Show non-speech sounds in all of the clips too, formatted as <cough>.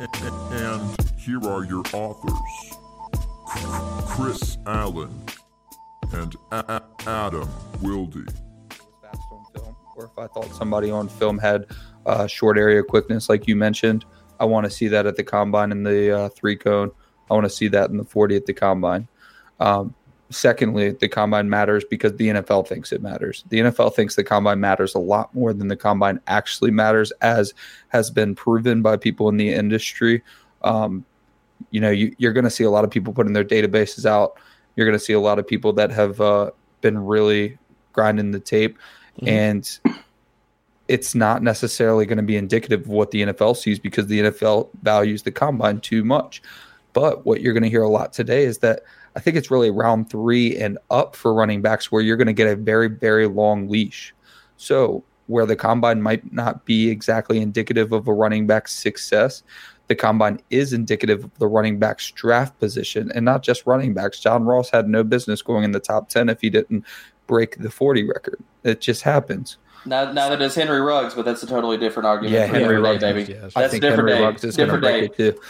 And here are your authors Chris Allen and A- Adam Wilde. fast on film, or if I thought somebody on film had uh, short area quickness, like you mentioned, I want to see that at the combine in the uh, three cone. I want to see that in the 40 at the combine. Um, secondly, the combine matters because the NFL thinks it matters. The NFL thinks the combine matters a lot more than the combine actually matters, as has been proven by people in the industry. Um, you know, you, you're going to see a lot of people putting their databases out. You're going to see a lot of people that have uh, been really grinding the tape, and it's not necessarily going to be indicative of what the NFL sees because the NFL values the combine too much. But what you're going to hear a lot today is that I think it's really round three and up for running backs where you're going to get a very, very long leash. So, where the combine might not be exactly indicative of a running back's success, the combine is indicative of the running back's draft position and not just running backs. John Ross had no business going in the top 10 if he didn't break the 40 record. It just happens. Now, now that it's Henry Ruggs, but that's a totally different argument. Yeah, Henry Ruggs, day, baby. yeah, That's I a think different Henry day. Ruggs is going to break it too.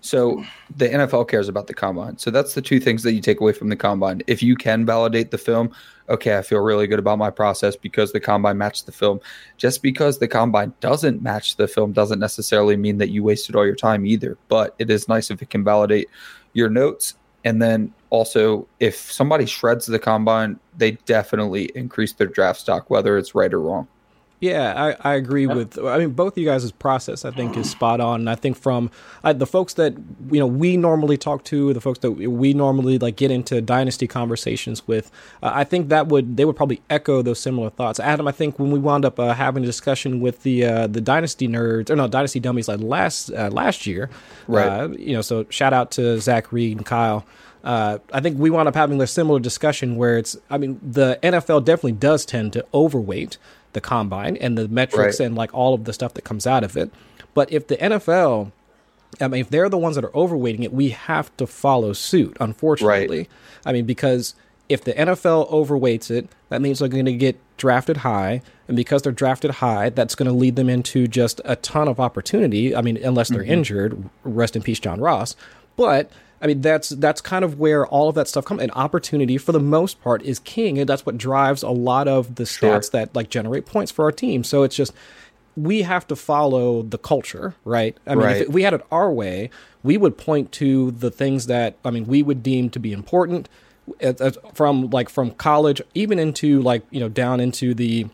So the NFL cares about the combine. So that's the two things that you take away from the combine. If you can validate the film, okay, I feel really good about my process because the combine matched the film. Just because the combine doesn't match the film doesn't necessarily mean that you wasted all your time either. But it is nice if it can validate your notes. And then also, if somebody shreds the combine, they definitely increase their draft stock, whether it's right or wrong. Yeah, I, I agree with. I mean, both of you guys' process I think is spot on. And I think from uh, the folks that you know we normally talk to, the folks that we normally like get into dynasty conversations with, uh, I think that would they would probably echo those similar thoughts. Adam, I think when we wound up uh, having a discussion with the uh, the dynasty nerds or no dynasty dummies like last uh, last year, Right. Uh, you know, so shout out to Zach Reed and Kyle. Uh, I think we wound up having a similar discussion where it's, I mean, the NFL definitely does tend to overweight the combine and the metrics Right. and like all of the stuff that comes out of it. But if the NFL, I mean, if they're the ones that are overweighting it, we have to follow suit, unfortunately. I mean, because if the NFL overweights it, that means they're going to get drafted high. And because they're drafted high, that's going to lead them into just a ton of opportunity. I mean, unless they're mm-hmm. injured, rest in peace, John Ross. But I mean, that's that's kind of where all of that stuff comes. And opportunity, for the most part, is king, and that's what drives a lot of the Sure. stats that like generate points for our team. So it's just we have to follow the culture, right? I mean, Right. if we had it our way, we would point to the things that I mean we would deem to be important from like from college, even into like you know down into the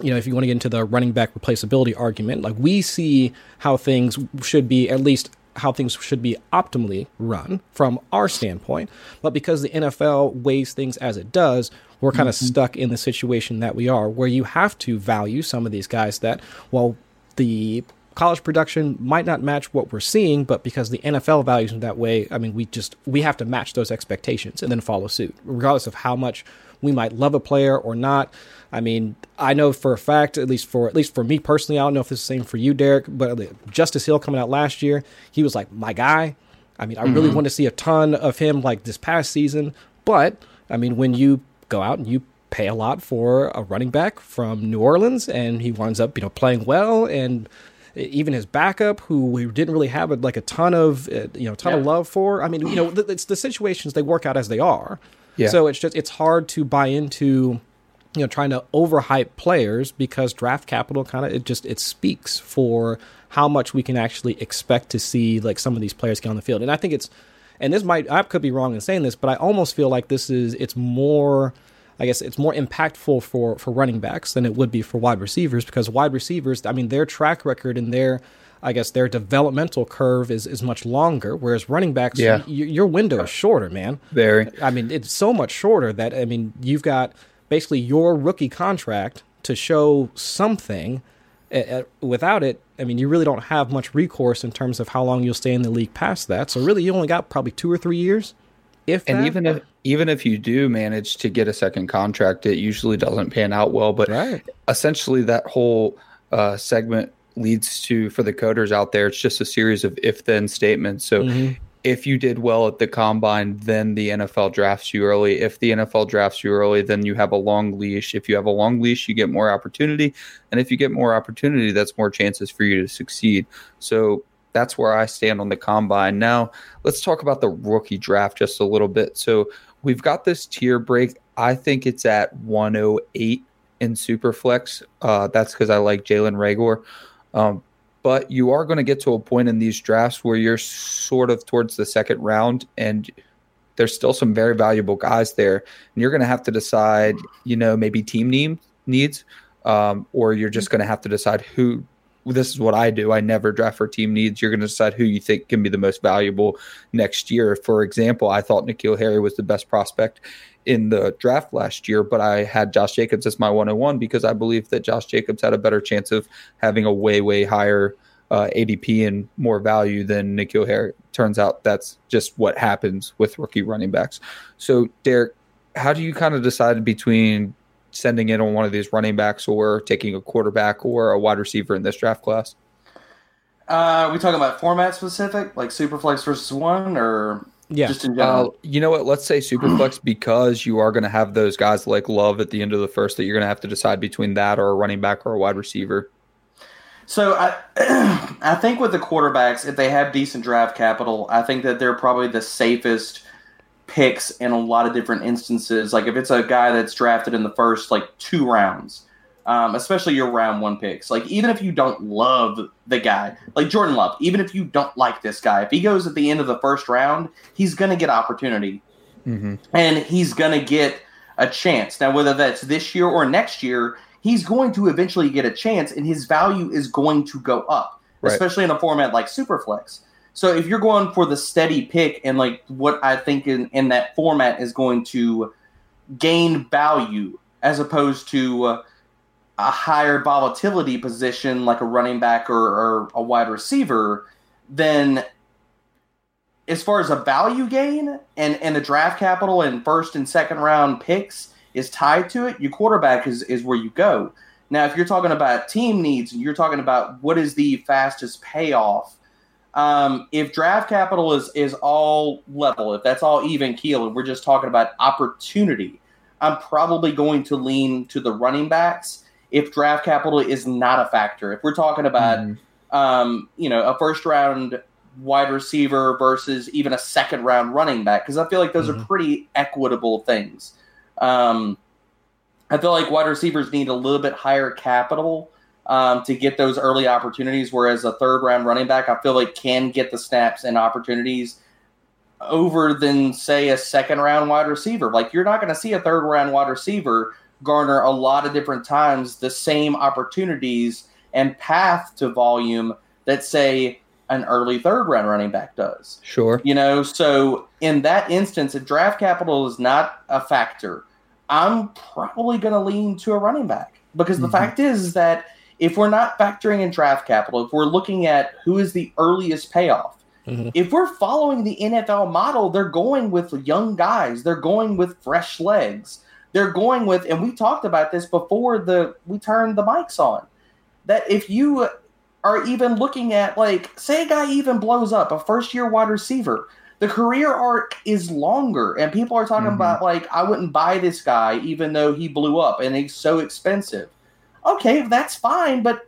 you know, if you want to get into the running back replaceability argument, like we see how things should be, at least how things should be optimally run from our standpoint. But because the NFL weighs things as it does, we're kind of mm-hmm. stuck in the situation that we are, where you have to value some of these guys that, well, the college production might not match what we're seeing, but because the NFL values them that way, I mean, we just we have to match those expectations and then follow suit, regardless of how much we might love a player or not. I mean, I know for a fact, at least for at least for me personally, I don't know if it's the same for you, Derek, but Justice Hill coming out last year, he was like my guy. I mean, I really want to see a ton of him like this past season, but I mean, when you go out and you pay a lot for a running back from New Orleans and he winds up, you know, playing well and even his backup, who we didn't really have a, like a ton of, uh, you know, ton of love for. I mean, you know, it's the situations they work out as they are. Yeah. So it's just it's hard to buy into, you know, trying to overhype players because draft capital kind of it just it speaks for how much we can actually expect to see like some of these players get on the field. And I think it's, and this might I could be wrong in saying this, but I almost feel like this is it's more. I guess it's more impactful for for running backs than it would be for wide receivers because wide receivers, I mean, their track record and their, I guess, their developmental curve is is much longer, whereas running backs, Yeah. y- your window is shorter, man. Very. I mean, it's so much shorter that I mean, you've got basically your rookie contract to show something. Uh, uh, Without it, I mean, you really don't have much recourse in terms of how long you'll stay in the league past that. So really, you only got probably two or three years, if And that. even if even if you do manage to get a second contract, it usually doesn't pan out well. But Right. essentially, that whole uh, segment leads to for the coders out there. It's just a series of if then statements. So Mm-hmm. If you did well at the combine, then the NFL drafts you early. If the NFL drafts you early, then you have a long leash. If you have a long leash, you get more opportunity. And if you get more opportunity, that's more chances for you to succeed. So that's where I stand on the combine. Now, let's talk about the rookie draft just a little bit. So, we've got this tier break. I think it's at 108 in Superflex. Uh, that's because I like Jalen Reagor. Um, but you are going to get to a point in these drafts where you're sort of towards the second round and there's still some very valuable guys there. And you're going to have to decide, you know, maybe team need, needs, um, or you're just going to have to decide who. This is what I do. I never draft for team needs. You're going to decide who you think can be the most valuable next year. For example, I thought N'Keal Harry was the best prospect in the draft last year, but I had Josh Jacobs as my 101 because I believe that Josh Jacobs had a better chance of having a way, way higher uh, ADP and more value than N'Keal Harry. Turns out that's just what happens with rookie running backs. So, Derek, how do you kind of decide between sending in on one of these running backs or taking a quarterback or a wide receiver in this draft class? Uh, are we talking about format specific, like Superflex versus one, or Yeah. just in general? Uh, you know what? Let's say Superflex <clears throat> because you are going to have those guys like Love at the end of the first that you're going to have to decide between that or a running back or a wide receiver. So I, <clears throat> I think with the quarterbacks, if they have decent draft capital, I think that they're probably the safest picks in a lot of different instances. Like if it's a guy that's drafted in the first like two rounds, um, especially your round one picks. Like even if you don't love the guy, like Jordan Love, even if you don't like this guy, if he goes at the end of the first round, he's gonna get opportunity Mm-hmm. and he's going to get a chance. Now, whether that's this year or next year, he's going to eventually get a chance, and his value is going to go up, Right. especially in a format like Superflex. So, if you're going for the steady pick, and like what I think in, in that format is going to gain value as opposed to uh, a higher volatility position like a running back or, or a wide receiver, then as far as a value gain and, and the draft capital and first and second round picks is tied to it, your quarterback is, is where you go. Now, if you're talking about team needs and you're talking about what is the fastest payoff, um, if draft capital is is all level, if that's all even keel, and we're just talking about opportunity, I'm probably going to lean to the running backs if draft capital is not a factor. If we're talking about Mhm. um, you know, a first round wide receiver versus even a second round running back because I feel like those are Mhm. pretty equitable things. Um, I feel like wide receivers need a little bit higher capital um, to get those early opportunities, whereas a third round running back I feel like can get the snaps and opportunities over than say a second round wide receiver. Like you're not going to see a third round wide receiver garner a lot of different times the same opportunities and path to volume that say an early third round running back does. Sure. You know, so in that instance, if draft capital is not a factor, I'm probably going to lean to a running back because the Mhm. fact is, is that if we're not factoring in draft capital, if we're looking at who is the earliest payoff, Mhm. if we're following the NFL model, they're going with young guys, they're going with fresh legs, they're going with, and we talked about this before the we turned the mics on, that if you are even looking at like say a guy even blows up a first year wide receiver the career arc is longer and people are talking Mhm. about like i wouldn't buy this guy even though he blew up and he's so expensive okay that's fine but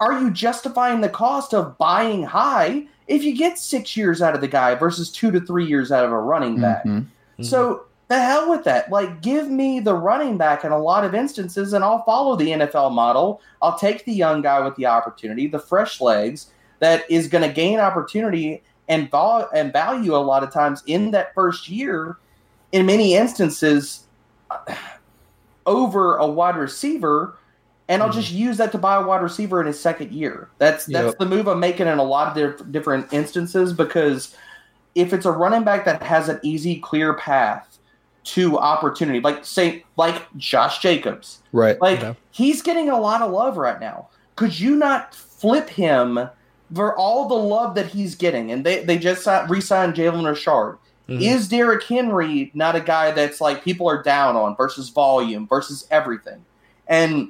are you justifying the cost of buying high if you get six years out of the guy versus two to three years out of a running back Mhm. so the hell with that. Like, give me the running back in a lot of instances, and I'll follow the NFL model. I'll take the young guy with the opportunity, the fresh legs that is going to gain opportunity and vol- and value a lot of times in that first year. In many instances, over a wide receiver, and I'll Mhm. just use that to buy a wide receiver in his second year. That's that's Yep. the move I'm making in a lot of diff- different instances because if it's a running back that has an easy, clear path to opportunity, like say like Josh Jacobs, Right. like Okay. he's getting a lot of love right now. Could you not flip him for all the love that he's getting? And they they just si- re-signed Jalen Richard. Mhm. Is Derrick Henry not a guy that's like people are down on versus volume versus everything? And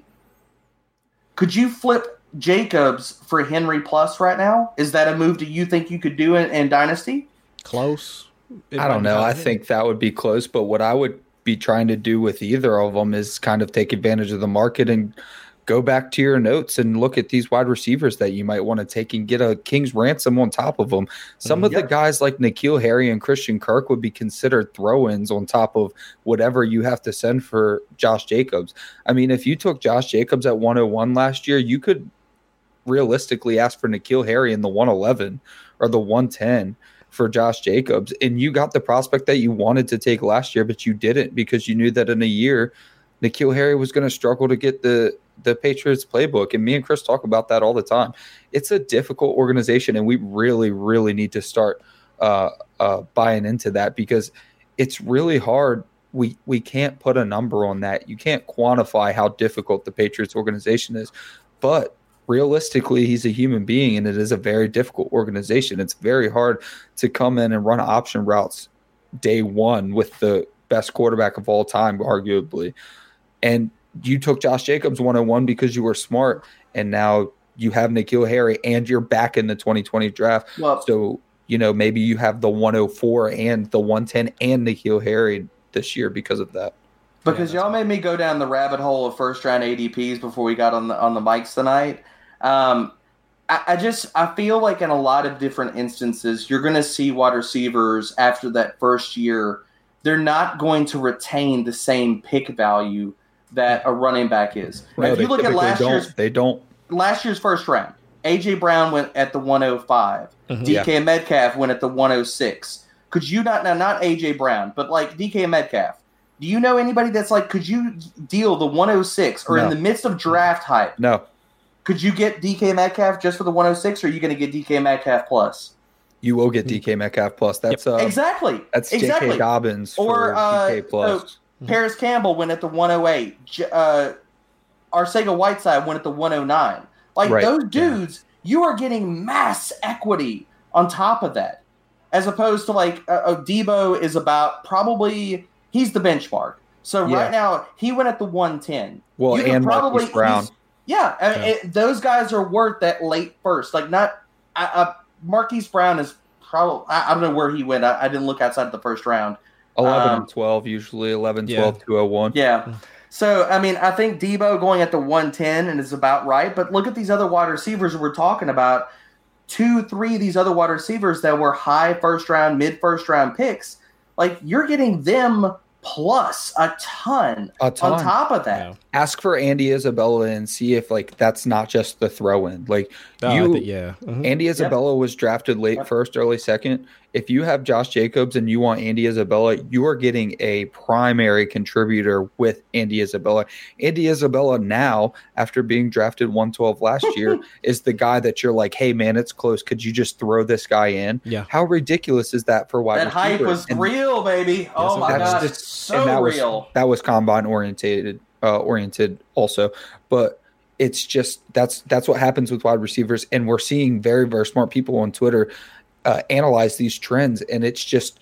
could you flip Jacobs for Henry plus right now? Is that a move do you think you could do in, in Dynasty? close. It I don't know. I think that would be close, but what I would be trying to do with either of them is kind of take advantage of the market and go back to your notes and look at these wide receivers that you might want to take and get a king's ransom on top of them. Some of Yep. the guys like N'Keal Harry and Christian Kirk would be considered throw-ins on top of whatever you have to send for Josh Jacobs. I mean, if you took Josh Jacobs at 101 last year, you could realistically ask for N'Keal Harry in the 111 or the 110 for Josh Jacobs. And you got the prospect that you wanted to take last year, but you didn't because you knew that in a year, N'Keal Harry was going to struggle to get the the Patriots playbook. And me and Chris talk about that all the time. It's a difficult organization, and we really, really need to start uh, uh, buying into that because it's really hard. We we can't put a number on that. You can't quantify how difficult the Patriots organization is, but realistically, he's a human being, and it is a very difficult organization. It's very hard to come in and run option routes day one with the best quarterback of all time, arguably. And you took Josh Jacobs 101 because you were smart, and now you have N'Keal Harry, and you're back in the 2020 draft. Well, So, you know, maybe you have the 104 and the 110 and N'Keal Harry this year because of that. because Yeah, y'all made me go down the rabbit hole of first round ADPs before we got on the on the mics tonight. Um, I, I just I feel like in a lot of different instances, you're going to see wide receivers after that first year, they're not going to retain the same pick value that a running back is. No, if you look at last don't. year's they don't. last year's first round, AJ Brown went at the 105. Mhm. DK Metcalf went at the 106. Could you not now not AJ Brown, but like DK Metcalf? Do you know anybody that's like could you deal the 106 or in the midst of draft hype? No, Could you get DK Metcalf just for the 106 or are you going to get DK Metcalf plus? you will get DK Metcalf plus. That's uh, exactly. that's exactly. J.K. Dobbins Or, for uh, DK plus. Parris Campbell went at the 108. J- Uh, Arcega Whiteside went at the 109. Like Right. those dudes, you are getting mass equity on top of that, as opposed to like uh, uh, Deebo is about probably he's the benchmark. So Yeah. right now he went at the 110. well, you and Marquise Brown. Yeah, I mean, Yeah. It, those guys are worth that late first. Like not, uh, Marquise Brown is probably I, I don't know where he went. I, I didn't look outside the first round. 11 um, and 12 usually 11 Yeah. 12 201 Yeah. So I mean, I think Deebo going at the 110 and is about right. But look at these other wide receivers we're talking about. Two, three of these other wide receivers that were high first round, mid first round picks. Like you're getting them plus a ton, a ton on top of that. Yeah. ask for Andy Isabella and see if like that's not just the throw in like I you think- yeah. Mhm. Andy Isabella was drafted late Yep. first, early second. If you have Josh Jacobs and you want Andy Isabella, you are getting a primary contributor with Andy Isabella. Andy Isabella now, after being drafted 112 last year, <laughs> is the guy that you're like, hey man, it's close. Could you just throw this guy in? Yeah. How ridiculous is that for wide receivers That hype was And real, baby. oh my was. god, just- so and that was- real. that was combine orientated uh oriented also but it's just that's that's what happens with wide receivers and we're seeing very very smart people on twitter uh, analyze these trends and it's just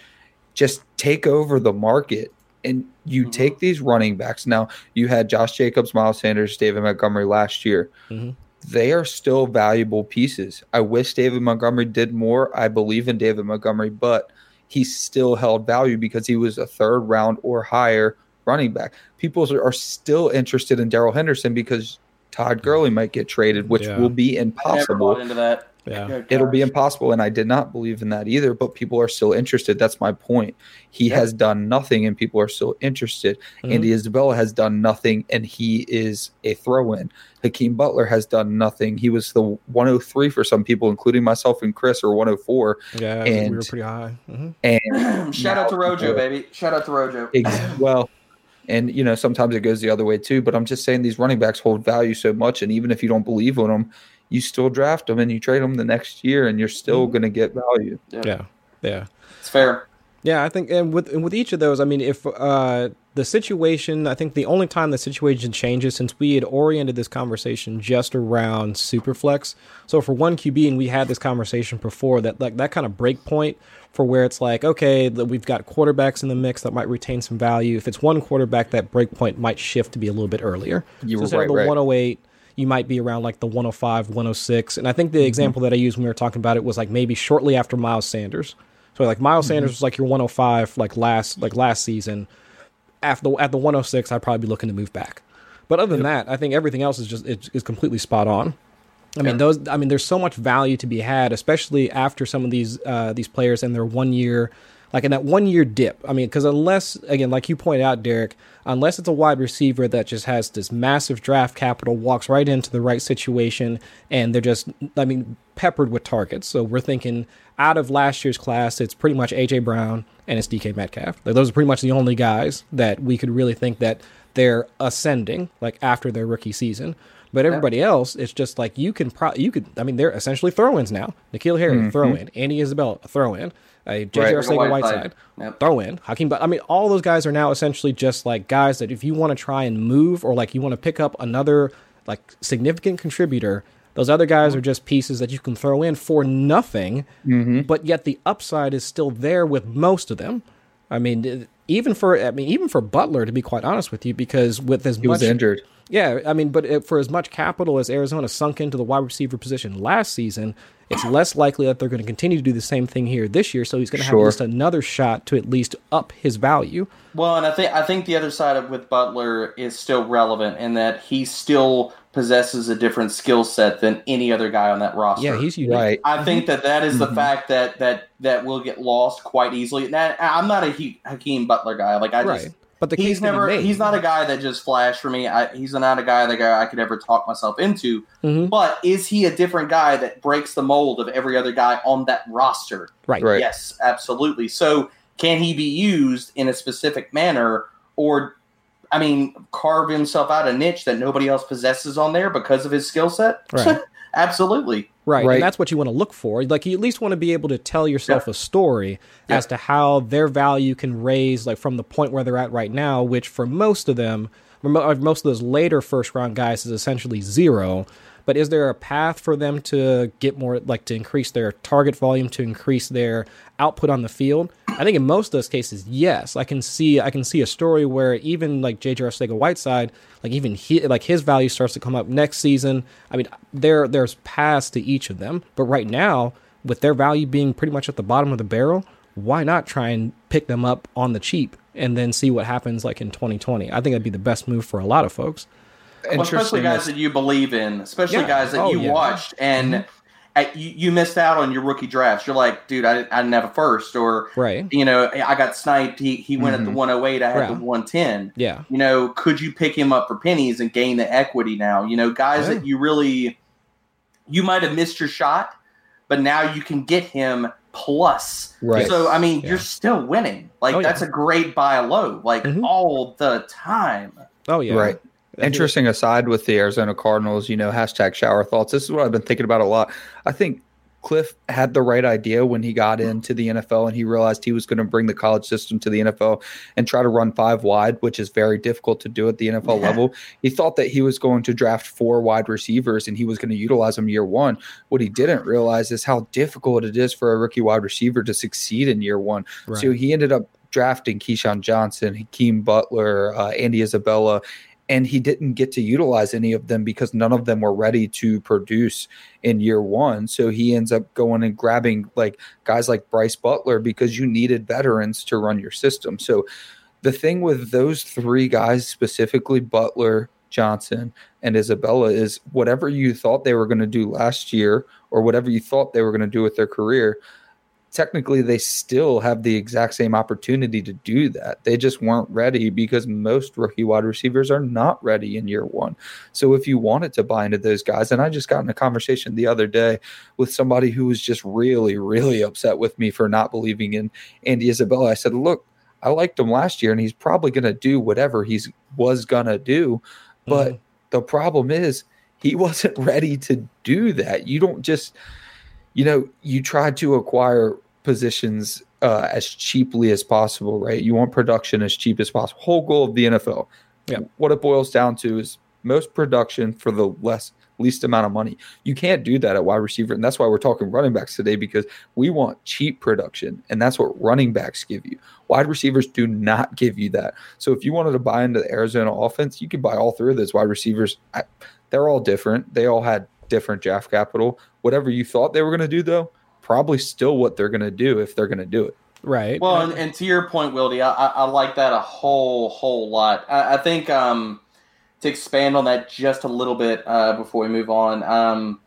just take over the market and you Mhm. take these running backs now you had josh jacobs miles sanders david montgomery last year Mhm. they are still valuable pieces i wish david montgomery did more i believe in david montgomery but he still held value because he was a third round or higher running back. People are still interested in Darrell Henderson because Todd Gurley might get traded, which Yeah. will be impossible. into that. Yeah. It'll be impossible, and I did not believe in that either. But people are still interested. That's my point. He Yeah. has done nothing, and people are still interested. Mhm. Andy Isabella has done nothing, and he is a throw-in. Hakeem Butler has done nothing. He was the 103 for some people, including myself and Chris, or 104. Yeah, I think we were pretty high. hmm And <clears throat> Shout out to Rojo, people- baby. Shout out to Rojo. Ex- <clears throat> well, and you know sometimes it goes the other way too. But I'm just saying these running backs hold value so much, and even if you don't believe in them, you still draft them and you trade them the next year, and you're still going to get value. Yeah. Yeah. It's fair. Yeah, I think, and with and with each of those, I mean, if uh, the situation, I think the only time the situation changes since we had oriented this conversation just around superflex. So for one QB, and we had this conversation before that, like that kind of break point for where it's like, okay, that we've got quarterbacks in the mix that might retain some value. If it's one quarterback, that break point might shift to be a little bit earlier. You so were right, the right. 108, you might be around like the 105, 106. And I think the Mm-hmm. example that I used when we were talking about it was like maybe shortly after Miles Sanders. So like Miles Mm-hmm. Sanders was like your 105 like last like last season. After at the 106, I'd probably be looking to move back. But other than that, I think everything else is just is, is completely spot on. I mean, those. I mean, there's so much value to be had, especially after some of these uh, these players and their one year, like in that one year dip. I mean, because unless again, like you pointed out, Derek, unless it's a wide receiver that just has this massive draft capital, walks right into the right situation, and they're just, I mean, peppered with targets. So we're thinking out of last year's class, it's pretty much AJ Brown and it's DK Metcalf. Like, those are pretty much the only guys that we could really think that they're ascending, like after their rookie season. But everybody else, it's just like you can, pro- you could. I mean, they're essentially throw-ins now. N'Keal Harry, Mm-hmm. throw in. Andy Isabella, throw in. Uh, JJ Right. Arcega Whiteside. Yep. throw in. Hakeem, but I mean, all those guys are now essentially just like guys that if you want to try and move or like you want to pick up another like significant contributor, those other guys are just pieces that you can throw in for nothing, but yet the upside is still there with most of them. I mean, even for I mean, even for Butler, to be quite honest with you, because with as He much was injured. yeah, I mean, but it, for as much capital as Arizona sunk into the wide receiver position last season, it's less likely that they're going to continue to do the same thing here this year. So he's going to have Sure. at least another shot to at least up his value. Well, and I think I think the other side of with Butler is still relevant in that he's still possesses a different skill set than any other guy on that roster. Yeah, he's unique. Right. I think that that is the Mhm. fact that that that will get lost quite easily. That, I'm not a He- Hakeem Butler guy. Like I right. just But the case he's never made. he's not a guy that just flashed for me. I, he's not a guy that guy I could ever talk myself into. Mhm. But is he a different guy that breaks the mold of every other guy on that roster? right. Right. Yes, absolutely. So can he be used in a specific manner or I mean, carve himself out a niche that nobody else possesses on there because of his skill set? Right. <laughs> absolutely. Right. Right. And that's what you want to look for. Like you at least want to be able to tell yourself a story Yeah. as to how their value can raise like from the point where they're at right now, which for most of them, for uh, most of those later first round guys is essentially zero. But is there a path for them to get more like to increase their target volume, to increase their output on the field? I think in most of those cases, yes. I can see I can see a story where even like JJ Arcega Whiteside, like even he like his value starts to come up next season. I mean, there there's paths to each of them, but right now, with their value being pretty much at the bottom of the barrel, why not try and pick them up on the cheap and then see what happens like in 2020? I think that'd be the best move for a lot of folks. Well, especially Interesting. guys that you believe in, especially Yeah. guys that Oh, you yeah. watched and mm-hmm. At, you, you missed out on your rookie drafts. You're like, dude, I, I didn't have a first, or Right. you know, I got sniped. He he went at the Mhm. 108. I had Right. the 110. Yeah. You know, could you pick him up for pennies and gain the equity now? You know, guys Yeah. that you really you might have missed your shot, but now you can get him plus. Right. So I mean, Yeah. you're still winning. Like Oh, yeah. that's a great buy low, like Mhm. all the time. Oh yeah. Right. Interesting aside with the Arizona Cardinals, you know, hashtag shower thoughts. This is what I've been thinking about a lot. I think Kliff had the right idea when he got into the NFL and he realized he was going to bring the college system to the NFL and try to run five wide, which is very difficult to do at the NFL Yeah. level. He thought that he was going to draft four wide receivers and he was going to utilize them year one. What he didn't realize is how difficult it is for a rookie wide receiver to succeed in year one. Right. So he ended up drafting KeeSean Johnson, Hakeem Butler, uh, Andy Isabella, and he didn't get to utilize any of them because none of them were ready to produce in year one. So he ends up going and grabbing like guys like Brice Butler because you needed veterans to run your system. So the thing with those three guys specifically, Butler, Johnson, and Isabella, is whatever you thought they were going to do last year or whatever you thought they were going to do with their career, technically they still have the exact same opportunity to do that. They just weren't ready because most rookie wide receivers are not ready in year one. So if you wanted to buy into those guys, and I just got in a conversation the other day with somebody who was just really, really upset with me for not believing in Andy Isabella. I said, look, I liked him last year and he's probably going to do whatever he's was going to do. But Mhm. the problem is he <laughs> wasn't ready to do that. You don't just, you know, you try to acquire positions uh, as cheaply as possible, right? You want production as cheap as possible. Whole goal of the NFL. Yeah. What it boils down to is most production for the less least amount of money. You can't do that at wide receiver, and that's why we're talking running backs today because we want cheap production, and that's what running backs give you. Wide receivers do not give you that. So if you wanted to buy into the Arizona offense, you could buy all three of those wide receivers. I, they're all different. They all had different draft capital. Whatever you thought they were going to do, though, probably still what they're going to do if they're going to do it. Right. Well, and, and to your point, Wildy, I, I, I like that a whole whole lot. I, I think um, to expand on that just a little bit uh, before we move on. Um,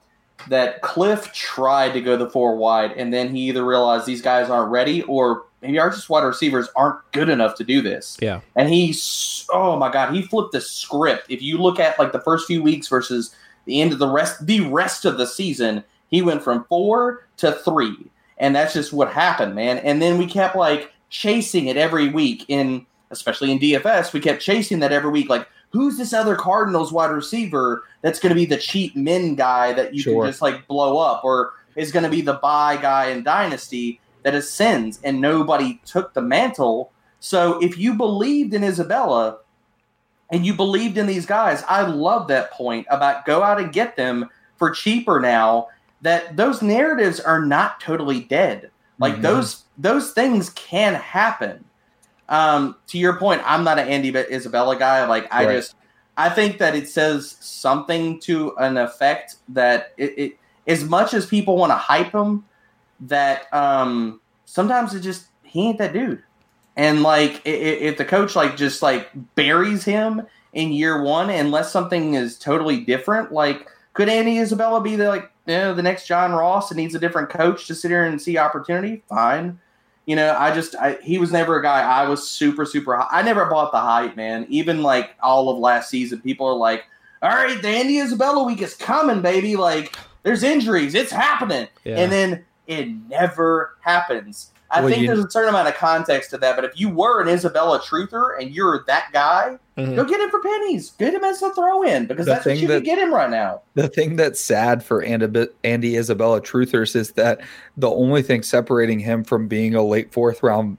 that Kliff tried to go the four wide, and then he either realized these guys aren't ready, or maybe our just wide receivers aren't good enough to do this. Yeah. And he's oh my god, he flipped the script. If you look at like the first few weeks versus the end of the rest, the rest of the season, he went from four to three, and that's just what happened, man. And then we kept like chasing it every week in, especially in DFS, we kept chasing that every week, like who's this other Cardinals wide receiver that's going to be the cheap min guy that you Sure. can just like blow up, or is going to be the buy guy in Dynasty that ascends, and nobody took the mantle. So if you believed in Isabella and you believed in these guys, I love that point about go out and get them for cheaper now. That those narratives are not totally dead. Like Mhm. those those things can happen. Um, to your point, I'm not an Andy Isabella guy. Like I Right. just I think that it says something to an effect that it, it as much as people want to hype him, that um sometimes it just he ain't that dude. And like if the coach like just like buries him in year one, unless something is totally different, like could Andy Isabella be the like you know, the next John Ross and needs a different coach to sit here and see opportunity? Fine. You know, I just I, he was never a guy I was super super. I never bought the hype, man. Even like all of last season, people are like, "All right, the Andy Isabella week is coming, baby." Like, there's injuries, it's happening, Yeah. and then it never happens. I Well, think you- there's a certain amount of context to that, but if you were an Isabella truther and you're that guy, Mhm. go get him for pennies. Get him as a throw in because The that's what thing you that- can get him right now. The thing that's sad for Andy, Andy Isabella truthers is that the only thing separating him from being a late fourth round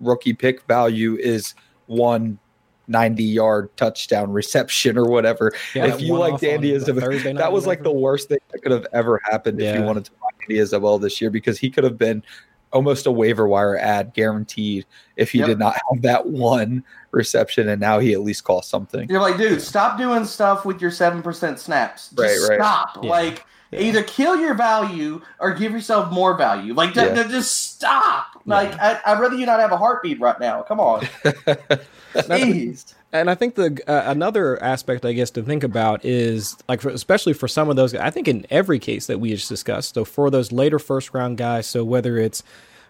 rookie pick value is one 90 yard touchdown reception or whatever. Yeah, if you one-off liked Andy on Isabella, that or was like the worst thing that could have ever happened if you wanted to buy Andy Isabella this year because he could have been almost a waiver wire ad guaranteed if he Yep. did not have that one reception and now he at least cost something. You're like, dude, stop doing stuff with your seven percent snaps. Just Right, right. stop. Yeah. Like, Yeah. either kill your value or give yourself more value. Like, ju- Yeah. ju- just stop. Like, I, I'd rather you not have a heartbeat right now. Come on, <laughs> jeez. And I think the uh, another aspect, I guess, to think about is like, for, especially for some of those. I think in every case that we just discussed. So for those later first round guys, so whether it's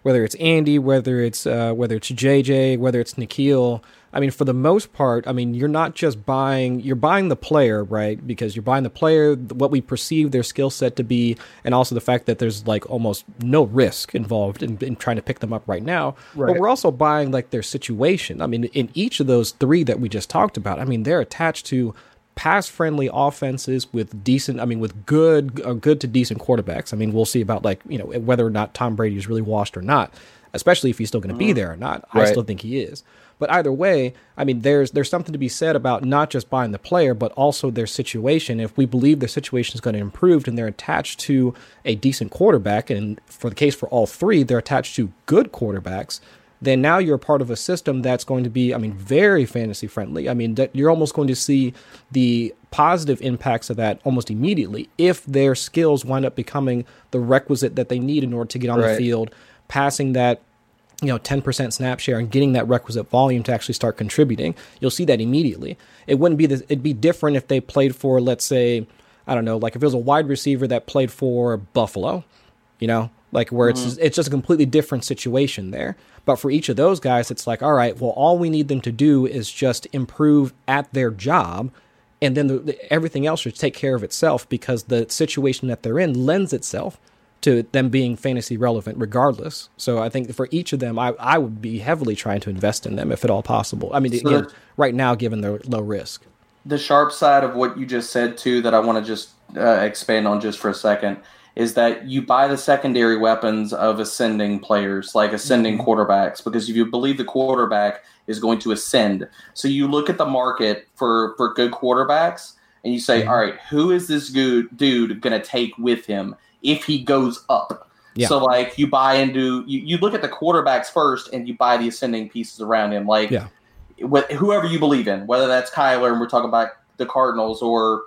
whether it's Andy, whether it's uh, whether it's JJ, whether it's N'Keal. I mean, for the most part, I mean, you're not just buying, you're buying the player, right? Because you're buying the player, what we perceive their skill set to be, and also the fact that there's like almost no risk involved in, in trying to pick them up right now. But we're also buying like their situation. I mean, in each of those three that we just talked about, I mean, they're attached to pass friendly offenses with decent, I mean, with good, uh, good to decent quarterbacks. I mean, we'll see about like, you know, whether or not Tom Brady is really washed or not, especially if he's still going to be there or not. I still think he is. But either way, I mean, there's there's something to be said about not just buying the player, but also their situation. If we believe their situation is going to improve and they're attached to a decent quarterback, and for the case for all three, they're attached to good quarterbacks, then now you're part of a system that's going to be, I mean, very fantasy friendly. I mean, that you're almost going to see the positive impacts of that almost immediately if their skills wind up becoming the requisite that they need in order to get on the field, passing that you know 10% snap share and getting that requisite volume to actually start contributing you'll see that immediately. It wouldn't be this it'd be different if they played for let's say i don't know like if it was a wide receiver that played for buffalo you know like where it's mm-hmm. it's just a completely different situation there. But for each of those guys it's like all right well all we need them to do is just improve at their job and then the, the, everything else should take care of itself because the situation that they're in lends itself to them being fantasy relevant regardless. So I think for each of them, I, I would be heavily trying to invest in them if at all possible. I mean, So again, right now, given their low risk. the sharp side of what you just said too that I want to just uh, expand on just for a second is that you buy the secondary weapons of ascending players like ascending quarterbacks because if you believe the quarterback is going to ascend so you look at the market for for good quarterbacks and you say all right who is this good dude going to take with him if he goes up Yeah. so like you buy into you, you look at the quarterbacks first and you buy the ascending pieces around him like Yeah. wh- whoever you believe in, whether that's Kyler and we're talking about the Cardinals, or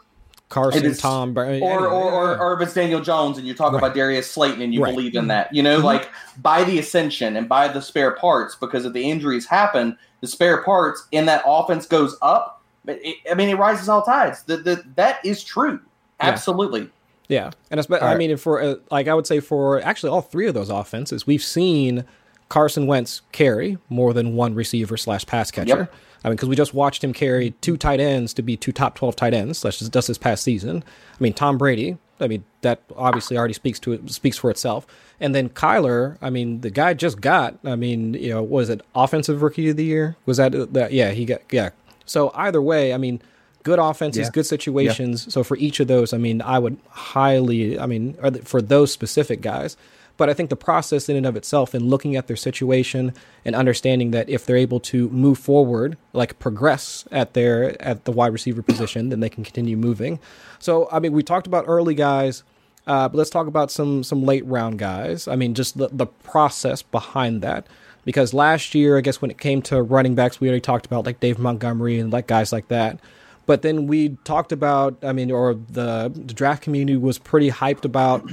Carson, It is- Tom, Bra- or anyway, or, or, or if it's Daniel Jones and you're talking Right. about Darius Slayton and you Right. believe in that, you know, Mhm. like buy the ascension and buy the spare parts because if the injuries happen, the spare parts in that offense goes up. But it, I mean, it rises all tides. The, the, that is true. Absolutely. Yeah, and it's, I mean, for uh, like I would say for actually all three of those offenses, we've seen Carson Wentz carry more than one receiver slash pass catcher. Yep. I mean, because we just watched him carry two tight ends to be two top twelve tight ends. That's just, just this past season. I mean, Tom Brady. I mean, that obviously already speaks to it, speaks for itself. And then Kyler. I mean, the guy just got. I mean, you know, was it offensive rookie of the year? Was that that? Yeah, he got. Yeah. So either way, I mean, good offenses, Yeah. good situations. So for each of those, I mean, I would highly, I mean, for those specific guys. But I think the process in and of itself, and looking at their situation and understanding that if they're able to move forward, like progress at their at the wide receiver position, then they can continue moving. So I mean, we talked about early guys. Uh, but let's talk about some some late round guys. I mean, just the, the process behind that. Because last year, I guess when it came to running backs, we already talked about like Dave Montgomery and like guys like that. But then we talked about, I mean, or the, the draft community was pretty hyped about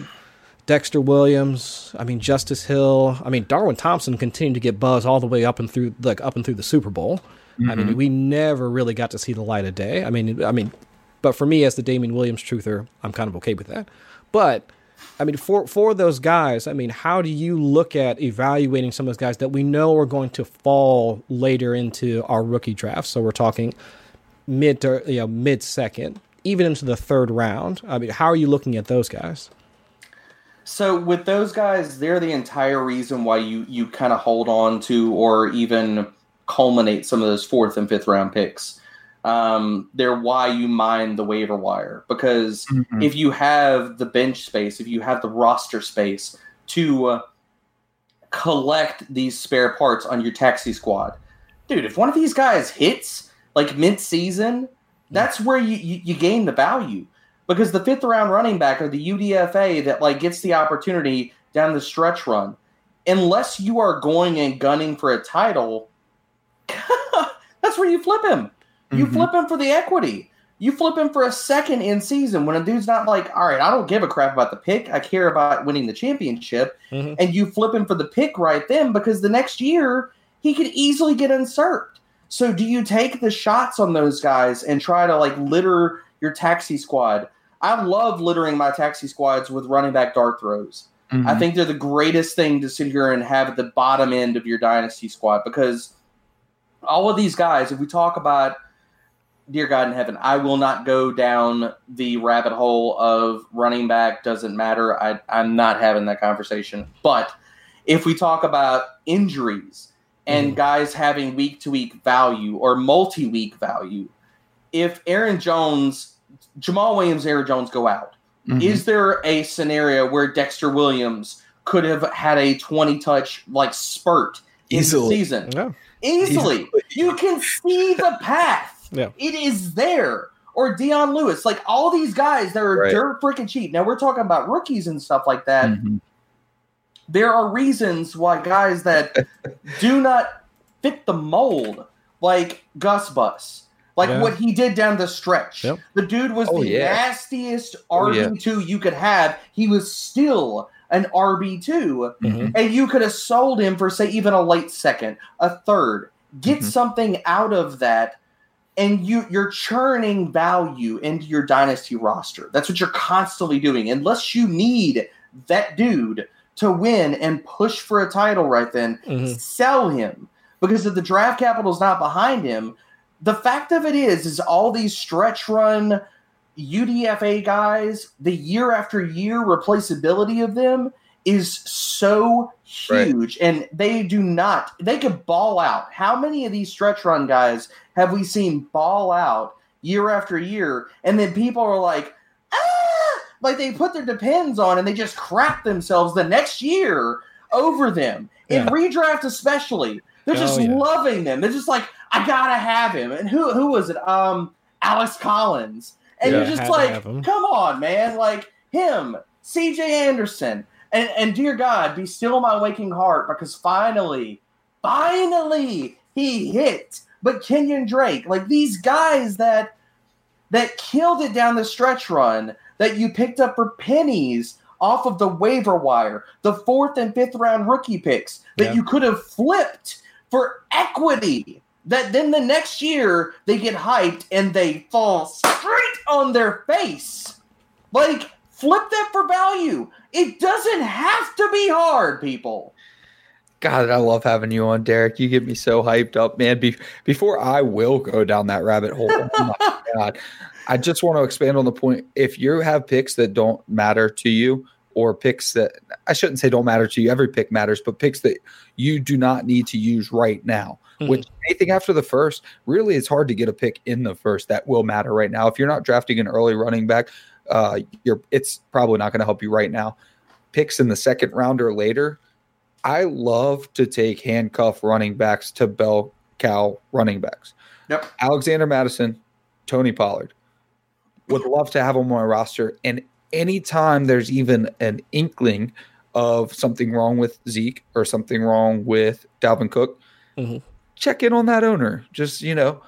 Dexter Williams. I mean, Justice Hill. I mean, Darwin Thompson continued to get buzz all the way up and through, like up and through the Super Bowl. I mean, mm-hmm. we never really got to see the light of day. I mean, I mean, but for me as the Damien Williams truther, I'm kind of okay with that. But I mean, for for those guys, I mean, how do you look at evaluating some of those guys that we know are going to fall later into our rookie draft? So we're talking mid to you know mid second, even into the third round. I mean, how are you looking at those guys? So with those guys, they're the entire reason why you you kind of hold on to or even culminate some of those fourth and fifth round picks. Um, they're why you mine the waiver wire because Mhm. if you have the bench space, if you have the roster space to uh, collect these spare parts on your taxi squad, dude, if one of these guys hits like mid season, that's where you, you, you gain the value because the fifth round running back or the UDFA that like gets the opportunity down the stretch run, unless you are going and gunning for a title, <laughs> that's where you flip him. You Mhm. flip him for the equity. You flip him for a second in season when a dude's not like, all right, I don't give a crap about the pick. I care about winning the championship. Mhm. And you flip him for the pick right then because the next year he could easily get usurped. So do you take the shots on those guys and try to like litter your taxi squad? I love littering my taxi squads with running back dart throws. Mhm. I think they're the greatest thing to sit here and have at the bottom end of your dynasty squad because all of these guys, if we talk about dear God in heaven, I will not go down the rabbit hole of running back doesn't matter. I, I'm not having that conversation. But if we talk about injuries and Mhm. guys having week to week value or multi week value, if Aaron Jones, Jamaal Williams, Aaron Jones go out, Mhm. is there a scenario where Dexter Williams could have had a 20 touch like spurt in Easily. the season? Yeah. Easily. You can see the path. Yeah. It is there. Or Dion Lewis, like all these guys that are Right. dirt freaking cheap. Now we're talking about rookies and stuff like that. Mhm. There are reasons why guys that <laughs> do not fit the mold, like Gus Bus, like Yeah. what he did down the stretch. Yep. The dude was Oh, the yeah. nastiest Oh, yeah. RB2 you could have. He was still an RB2 Mhm. and you could have sold him for say even a late second, a third. Get Mhm. something out of that, and you you're churning value into your dynasty roster. That's what you're constantly doing. Unless you need that dude to win and push for a title right then, Mhm. sell him because if the draft capital is not behind him. The fact of it is, is all these stretch run UDFA guys, the year after year replaceability of them is so Right. huge, and they do not. They could ball out. How many of these stretch run guys have we seen ball out year after year, and then people are like, ah, like they put their depends on, and they just crap themselves the next year over them in Yeah. redraft, especially. They're Oh, just yeah. loving them. They're just like, I gotta have him. And who who was it? Um, Alex Collins. And Yeah, you're just like, come on, man. Like him, CJ Anderson. And and dear God, be still my waking heart because finally, finally he hit. But Kenyon Drake, like these guys that that killed it down the stretch run that you picked up for pennies off of the waiver wire, the fourth and fifth round rookie picks that Yeah. you could have flipped for equity that then the next year they get hyped and they fall straight on their face. Like, flip that for value. It doesn't have to be hard, people. God, I love having you on, Derek. You get me so hyped up, man. Be- before I will go down that rabbit hole, oh my <laughs> God. I just want to expand on the point. If you have picks that don't matter to you, or picks that I shouldn't say don't matter to you, every pick matters, but picks that you do not need to use right now, mm-hmm. which anything after the first, really, it's hard to get a pick in the first that will matter right now. If you're not drafting an early running back, uh, you're it's probably not going to help you right now. Picks in the second round or later, I love to take handcuff running backs to bell cow running backs. Yep. Alexander Mattison, Tony Pollard. Would love to have on my roster. And anytime there's even an inkling of something wrong with Zeke or something wrong with Dalvin Cook, mm-hmm. check in on that owner. Just, you know,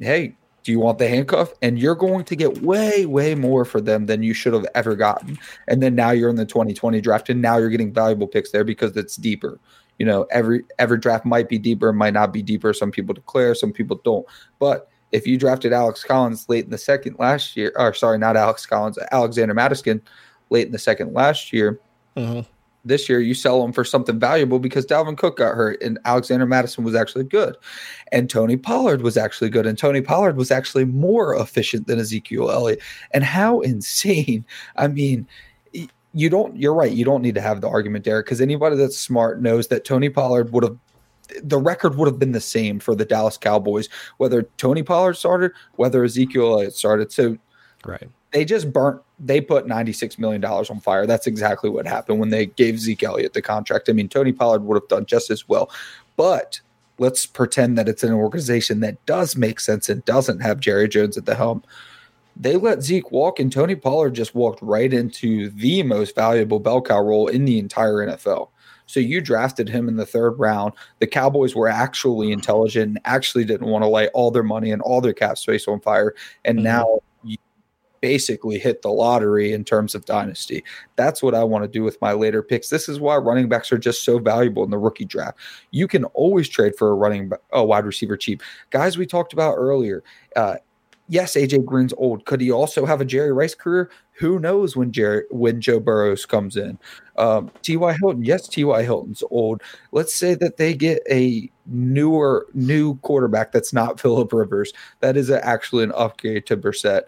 hey, do you want the handcuff? And you're going to get way, way more for them than you should have ever gotten. And then now you're in the 2020 draft, and now you're getting valuable picks there because it's deeper. You know, every every draft might be deeper, might not be deeper. Some people declare, some people don't. But if you drafted Alex Collins late in the second last year, or sorry, not Alex Collins, Alexander Mattison late in the second last year, mm-hmm this year you sell them for something valuable because Dalvin Cook got hurt and Alexander Mattison was actually good. And Tony Pollard was actually good. And Tony Pollard was actually more efficient than Ezekiel Elliott. And how insane. <laughs> I mean, you don't, you're right. You don't need to have the argument, Derek, because anybody that's smart knows that Tony Pollard would have the record would have been the same for the Dallas Cowboys, whether Tony Pollard started, whether Ezekiel Elliott started. So, right they just burnt they put $96 million on fire. That's exactly what happened when they gave Zeke Elliott the contract. I mean, Tony Pollard would have done just as well. But let's pretend that it's an organization that does make sense and doesn't have Jerry Jones at the helm. They let Zeke walk, and Tony Pollard just walked right into the most valuable bell cow role in the entire NFL. So you drafted him in the third round. The Cowboys were actually intelligent and actually didn't want to lay all their money and all their cap space on fire. And mm-hmm. now you basically hit the lottery in terms of dynasty. That's what I want to do with my later picks. This is why running backs are just so valuable in the rookie draft. You can always trade for a running a wide receiver cheap. Guys we talked about earlier. Uh, yes, AJ Green's old. Could he also have a Jerry Rice career? Who knows when Jerry when Joe Burrows comes in? Um, T.Y. Hilton, yes, T.Y. Hilton's old. Let's say that they get a newer new quarterback that's not <laughs> Philip Rivers. That is a, actually an upgrade to Brissett.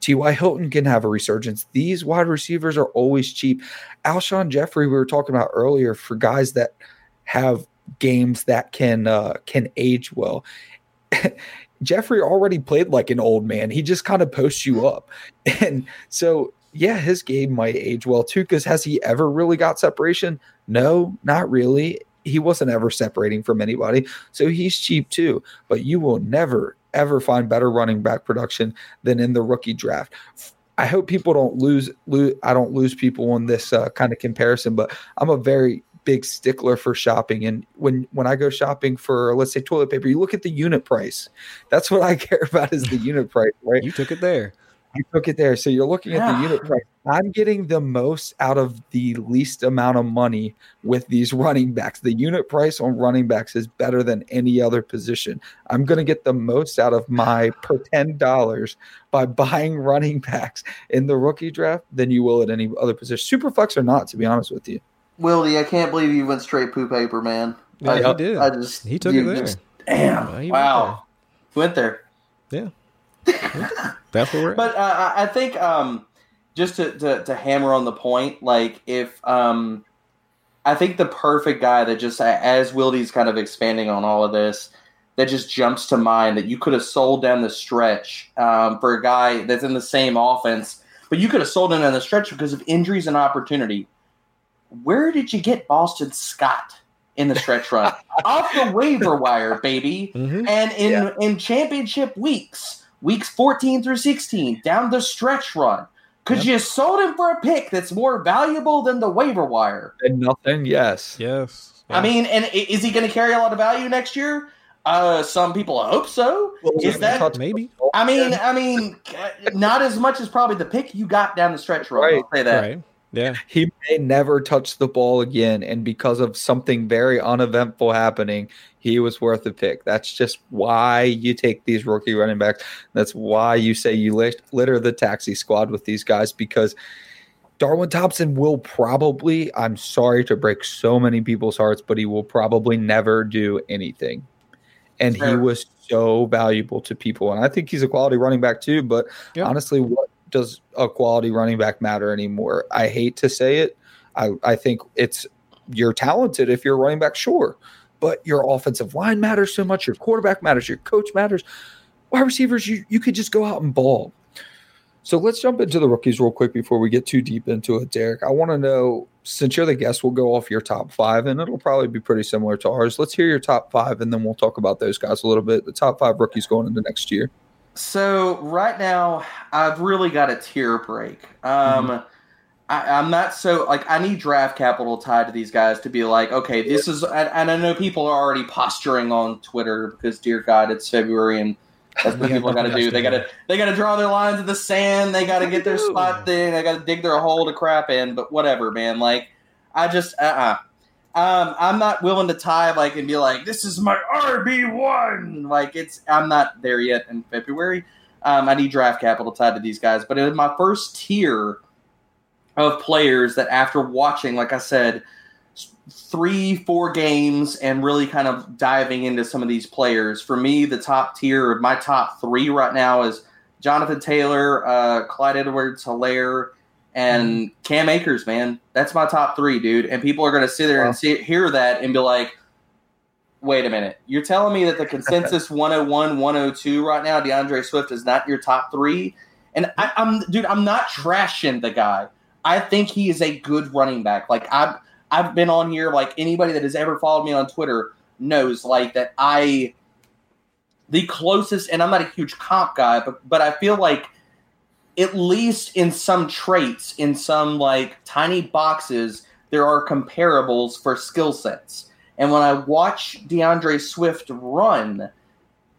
T.Y. Hilton can have a resurgence. These wide receivers are always cheap. Alshon Jeffery, we were talking about earlier, for guys that have games that can uh, can age well. <laughs> Jeffery already played like an old man. He just kind of posts you up. <laughs> And so, yeah, his game might age well too. Because has he ever really got separation? No, not really. He wasn't ever separating from anybody. So he's cheap too. But you will never, ever find better running back production than in the rookie draft. I hope people don't lose, lose I don't lose people on this uh, kind of comparison, but I'm a very big stickler for shopping. And when when I go shopping for let's say toilet paper, you look at the unit price. That's what I <laughs> care about is the unit price, right? You took it there. You took it there. So you're looking at the unit price. I'm getting the most out of the least amount of money with these <laughs> running backs. The unit price on running backs is better than any other position. I'm going to get the most out of my <laughs> per $10 by buying running backs in the rookie draft than you will at any other position. Super Superflex or not, to be honest with you. Wildy, I can't believe you went straight poo paper, man. Yeah, I, he did. I just he took it there. Just, damn. Yeah, wow. Went there. Went there. Yeah. <laughs> That's what we're. But uh, I think um, just to, to, to hammer on the point, like if um, I think the perfect guy that just as Wildy's kind of expanding on all of this, that just jumps to mind that you could have sold down the stretch um, for a guy that's in the same offense, but you could have sold him down the stretch because of injuries and opportunity. Where did you get Boston Scott? in the stretch run <laughs> off the waiver wire, baby. Mm-hmm. And in yeah. in championship weeks, weeks 14 through 16, down the stretch run. Because yep. you sold him for a pick that's more valuable than the waiver wire. And nothing, yes. Yes. I mean, and is he going to carry a lot of value next year? Uh, some people hope so. Well, is that maybe? I mean, I mean, <laughs> not as much as probably the pick you got down the stretch run. Right. I'll say that. Right. Yeah. He may never touch the ball again. And because of something very uneventful happening, he was worth a pick. That's just why you take these rookie running backs. That's why you say you lit- litter the taxi squad with these guys because Darwin Thompson will probably, I'm sorry to break so many people's hearts, but he will probably never do anything. And he was so valuable to people. And I think he's a quality running back too. But Yeah. honestly, what does a quality running back matter anymore? I hate to say it. I, I think it's you're talented if you're a running back, sure. But your offensive line matters so much, your quarterback matters, your coach matters. Wide receivers, you, you could just go out and ball. So let's jump into the rookies real quick before we get too deep into it, Derek. I want to know since you're the guest, we'll go off your top five, and it'll probably be pretty similar to ours. Let's hear your top five, and then we'll talk about those guys a little bit. The top five rookies going into next year. So right now, I've really got a tear break. Um, I, I'm not so like I need draft capital tied to these guys to be like, okay, this is. And, and I know people are already posturing on Twitter because, dear God, it's February and that's what people got to do. They got to they got to draw their lines in the sand. They got to get their spot thing. They got to dig their hole to crap in. But whatever, man. Like I just uh uh um, I'm not willing to tie like and be like, this is my RB one. Like it's I'm not there yet in February. Um, I need draft capital tied to these guys. But in my first tier of players that after watching, like I said, three, four games and really kind of diving into some of these players, for me, the top tier of my top three right now is Jonathan Taylor, uh, Clyde Edwards Helaire, and mm-hmm. Cam Akers, man. That's my top three, dude. And people are going to sit there Wow. and see, hear that and be like, wait a minute. You're telling me that the consensus <laughs> 101, 102 right now, D'Andre Swift is not your top three? And I, I'm, dude, I'm not trashing the guy. I think he is a good running back. Like I've, I've been on here. Like anybody that has ever followed me on Twitter knows, like that I, the closest, and I'm not a huge comp guy, but but I feel like at least in some traits, in some like tiny boxes, there are comparables for skill sets. And when I watch D'Andre Swift run,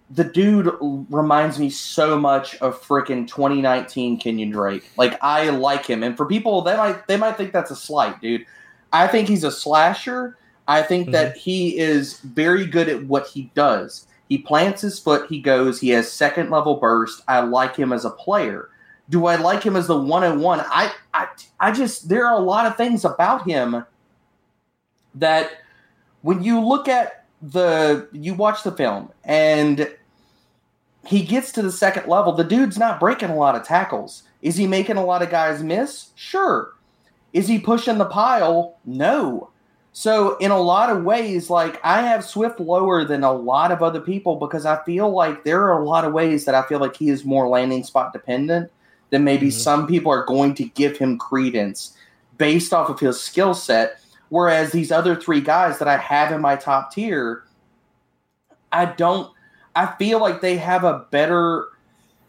the dude reminds me so much of freaking 2019 Kenyon Drake. Like I like him, and for people they might they might think that's a slight, dude. I think he's a slasher. I think mm-hmm. that he is very good at what he does. He plants his foot, he goes, he has second level burst. I like him as a player. Do I like him as the 101? I I I just there are a lot of things about him that when you look at the you watch the film and he gets to the second level, the dude's not breaking a lot of tackles. Is he making a lot of guys miss? Sure. Is he pushing the pile? No. So in a lot of ways, like I have Swift lower than a lot of other people because I feel like there are a lot of ways that I feel like he is more landing spot dependent than maybe Mhm. some people are going to give him credence based off of his skill set. Whereas these other three guys that I have in my top tier, I don't. I feel like they have a better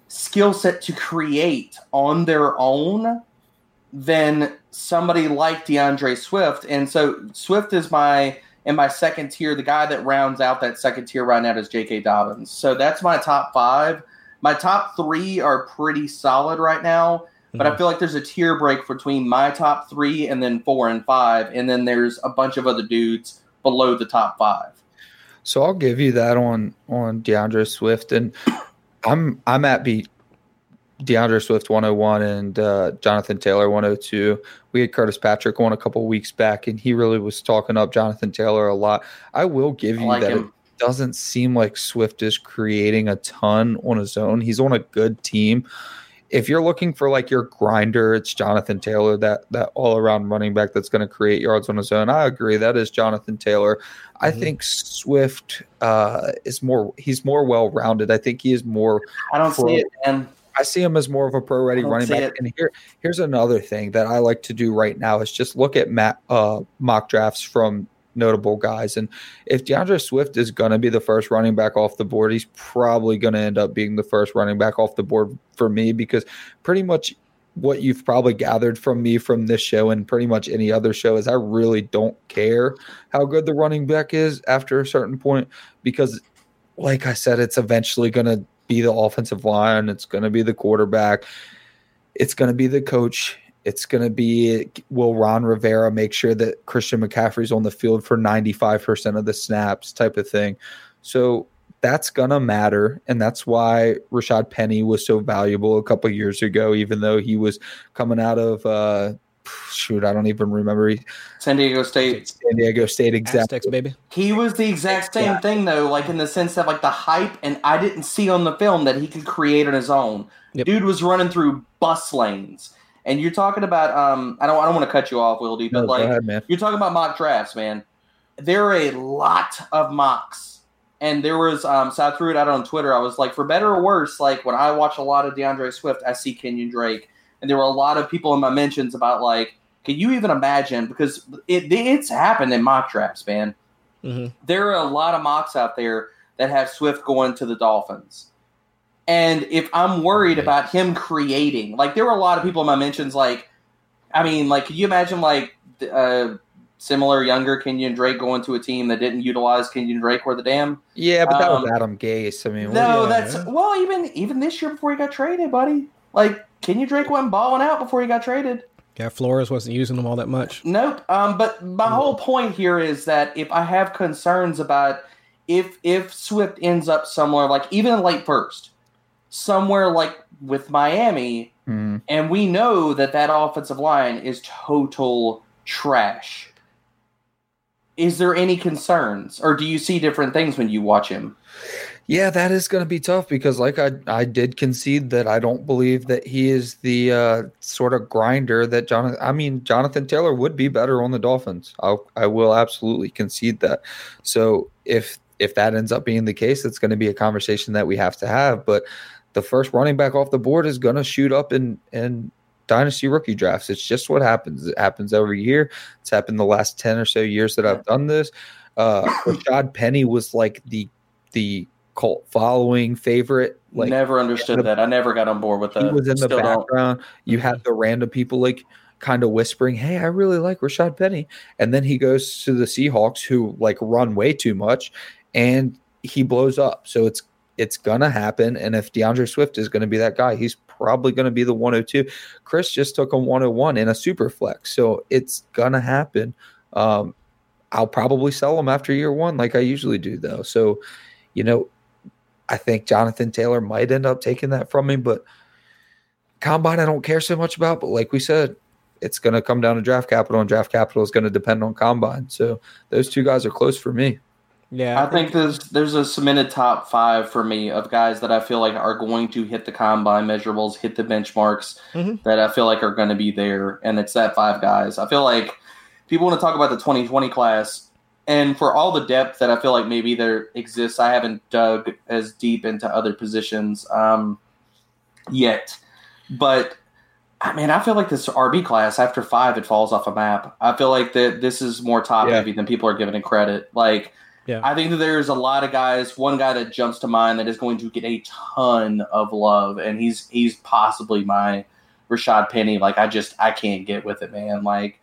skill set to create on their own than somebody like D'Andre Swift. And so Swift is my in my second tier. The guy that rounds out that second tier right now is J.K. Dobbins. So that's my top five. My top three are pretty solid right now, but I feel like there's a tier break between my top three and then four and five, and then there's a bunch of other dudes below the top five. So I'll give you that on on D'Andre Swift, and <coughs> I'm I'm at beat D'Andre Swift 101 and uh, Jonathan Taylor 102. We had Curtis Patrick on a couple weeks back, and he really was talking up Jonathan Taylor a lot. I will give I you like that. him. Doesn't seem like Swift is creating a ton on his own. He's on a good team. If you're looking for like your grinder, it's Jonathan Taylor, that that all around running back that's going to create yards on his own. I agree. That is Jonathan Taylor. I Mhm. think Swift uh, is more. He's more well rounded. I think he is more. I don't Pro- see it, man. I see him as more of a pro ready running back. it. And here, here's another thing that I like to do right now is just look at uh, mock drafts from notable guys. And if D'Andre Swift is going to be the first running back off the board, he's probably going to end up being the first running back off the board for me because pretty much what you've probably gathered from me from this show and pretty much any other show is I really don't care how good the running back is after a certain point because, like I said, it's eventually going to be the offensive line, it's going to be the quarterback, it's going to be the coach. It's going to be will Ron Rivera make sure that Christian McCaffrey's on the field for 95% of the snaps type of thing. So that's going to matter. And that's why Rashad Penny was so valuable a couple years ago, even though he was coming out of, uh, shoot, I don't even remember. San Diego State. San Diego State, exactly. Aztecs, baby. He was the exact same Yeah. thing though, like in the sense that like the hype, and I didn't see on the film that he could create on his own. Yep. Dude was running through bus lanes, and you're talking about um, I don't I don't want to cut you off, Wildy, but No, like ahead, you're talking about mock drafts, man. There are a lot of mocks, and there was um, so I threw it out on Twitter. I was like, for better or worse, like when I watch a lot of D'Andre Swift, I see Kenyon Drake, and there were a lot of people in my mentions about like, can you even imagine? Because it it's happened in mock drafts, man hmm there are a lot of mocks out there that have Swift going to the Dolphins. And if I'm worried about him creating, like there were a lot of people in my mentions, like, I mean, like, could you imagine like uh, similar younger Kenyon Drake going to a team that didn't utilize Kenyon Drake or the damn? Yeah, but that was Um, Adam Gase. I mean, No, what- that's yeah. well, even even this year before he got traded, buddy. Like Kenyon Drake wasn't balling out before he got traded. Yeah, Flores wasn't using them all that much. Nope. Um, but my whole point here is that if I have concerns about if if Swift ends up somewhere like even late first, somewhere like with Miami, Mm. and we know that that offensive line is total trash. Is there any concerns, or do you see different things when you watch him? Yeah, that is going to be tough because, like I, I did concede that I don't believe that he is the uh, sort of grinder that Jonathan. I mean, Jonathan Taylor would be better on the Dolphins. I'll, I will absolutely concede that. So if if that ends up being the case, it's going to be a conversation that we have to have. But the first running back off the board is going to shoot up in in dynasty rookie drafts. It's just what happens. It happens every year. It's happened the last ten or so years that I've done this. Uh, <coughs> Rashad Penny was like the the cult following favorite. Like never understood the- that. I never got on board with that. he was in the Still don't. background. You had the random people like kind of whispering, "Hey, I really like Rashad Penny," and then he goes to the Seahawks, who like run way too much, and he blows up. So it's it's gonna happen. And if DeAndre Swift is gonna be that guy, he's probably gonna be the 102. Chris just took a 101 in a super flex, so it's gonna happen. Um, I'll probably sell him after year one, like I usually do, though. So, you know, I think Jonathan Taylor might end up taking that from me, but combine I don't care so much about. But like we said, it's going to come down to draft capital, and draft capital is going to depend on combine. So those two guys are close for me. Yeah, I think there's there's a cemented top five for me of guys that I feel like are going to hit the combine measurables, hit the benchmarks Mhm. that I feel like are going to be there, and it's that five guys. I feel like people want to talk about the 2020 class, and for all the depth that I feel like maybe there exists, I haven't dug as deep into other positions um, yet, but. I mean, I feel like this RB class after five, it falls off a map. I feel like that this is more top Yeah. heavy than people are giving it credit. Like, Yeah. I think that there's a lot of guys. One guy that jumps to mind that is going to get a ton of love, and he's he's possibly my Rashad Penny. Like I just I can't get with it, man. Like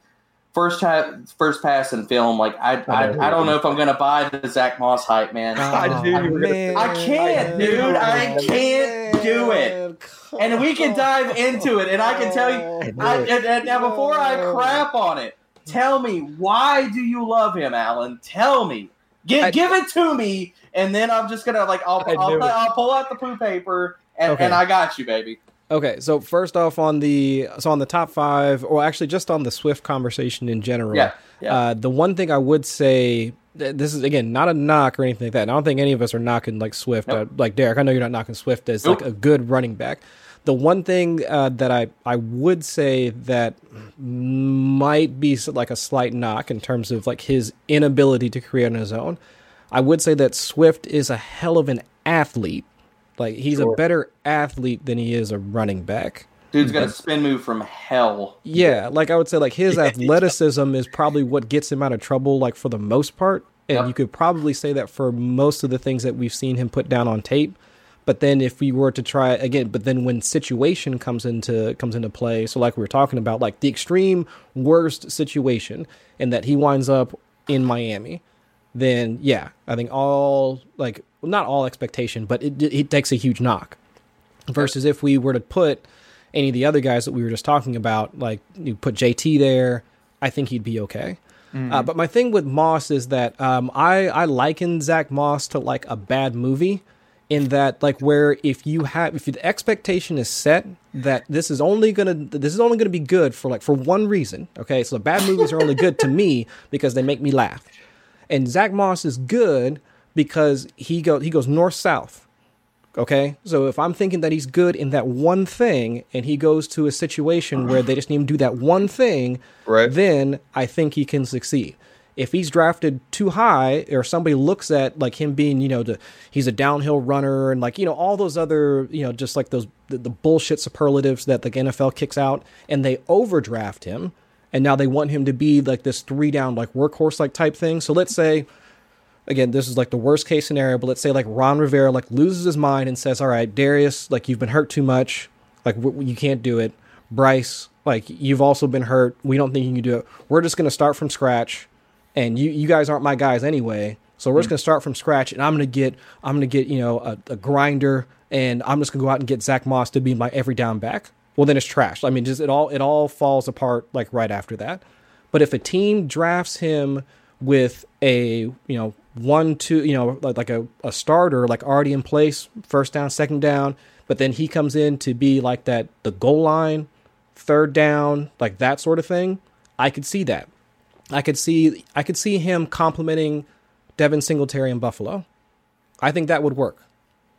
first time, first pass in film. Like I I. I, I don't know if I'm gonna buy the Zach Moss hype, man. I knew you oh, man. I can't, dude. I can't do it. And we can dive into it, and I can tell you. I, and, and now before I crap on it, tell me why do you love him, Alan? Tell me. Give, I- give it to me, and then I'm just gonna like I'll I'll. I'll pull out the poo paper and, Okay. and I got you, baby. Okay, so first off on the so on the top five, or actually just on the Swift conversation in general. Yeah, yeah. Uh, the one thing I would say, this is again not a knock or anything like that. and I don't think any of us are knocking like Swift. Nope. Uh, like Derek, I know you're not knocking Swift as Nope. like a good running back. The one thing uh, that I I would say that might be like a slight knock in terms of like his inability to create on his own. I would say that Swift is a hell of an athlete. Like he's a better athlete than he is a running back. Dude's got a spin move from hell. Yeah, like I would say, like his <laughs> athleticism is probably what gets him out of trouble, like for the most part. And Yep. you could probably say that for most of the things that we've seen him put down on tape. But then if we were to try again, but then when situation comes into comes into play, so like we were talking about, like the extreme worst situation, and that he winds up in Miami, then yeah, I think all like not all expectation, but it it takes a huge knock versus if we were to put any of the other guys that we were just talking about, like you put JT there, I think he'd be okay. Uh, but my thing with Moss is that um, I I liken Zach Moss to like a bad movie, in that like where if you have if the expectation is set that this is only gonna this is only gonna be good for like for one reason. Okay, so bad movies are only good to me because they make me laugh, and Zach Moss is good because he go he goes north south. Okay, so if I'm thinking that he's good in that one thing, and he goes to a situation where they just need him to do that one thing, Right. then I think he can succeed. If he's drafted too high, or somebody looks at like him being, you know, the, he's a downhill runner, and like you know all those other, you know, just like those the, the bullshit superlatives that the NFL kicks out, and they overdraft him, and now they want him to be like this three down like workhorse like type thing. So let's say again, this is like the worst case scenario, but let's say like Ron Rivera like loses his mind and says, "All right, Derrius, like you've been hurt too much, like w- you can't do it." Bryce, like you've also been hurt. We don't think you can do it. We're just gonna start from scratch, and you you guys aren't my guys anyway. So we're just mm. gonna start from scratch, and I'm gonna get I'm gonna get you know a, a grinder, and I'm just gonna go out and get Zach Moss to be my every down back. Well, then it's trash. I mean, just it all it all falls apart like right after that. But if a team drafts him with a you know one two you know like, like a, a starter like already in place first down second down but then he comes in to be like that the goal line third down like that sort of thing i could see that i could see i could see him complimenting devin singletary in buffalo i think that would work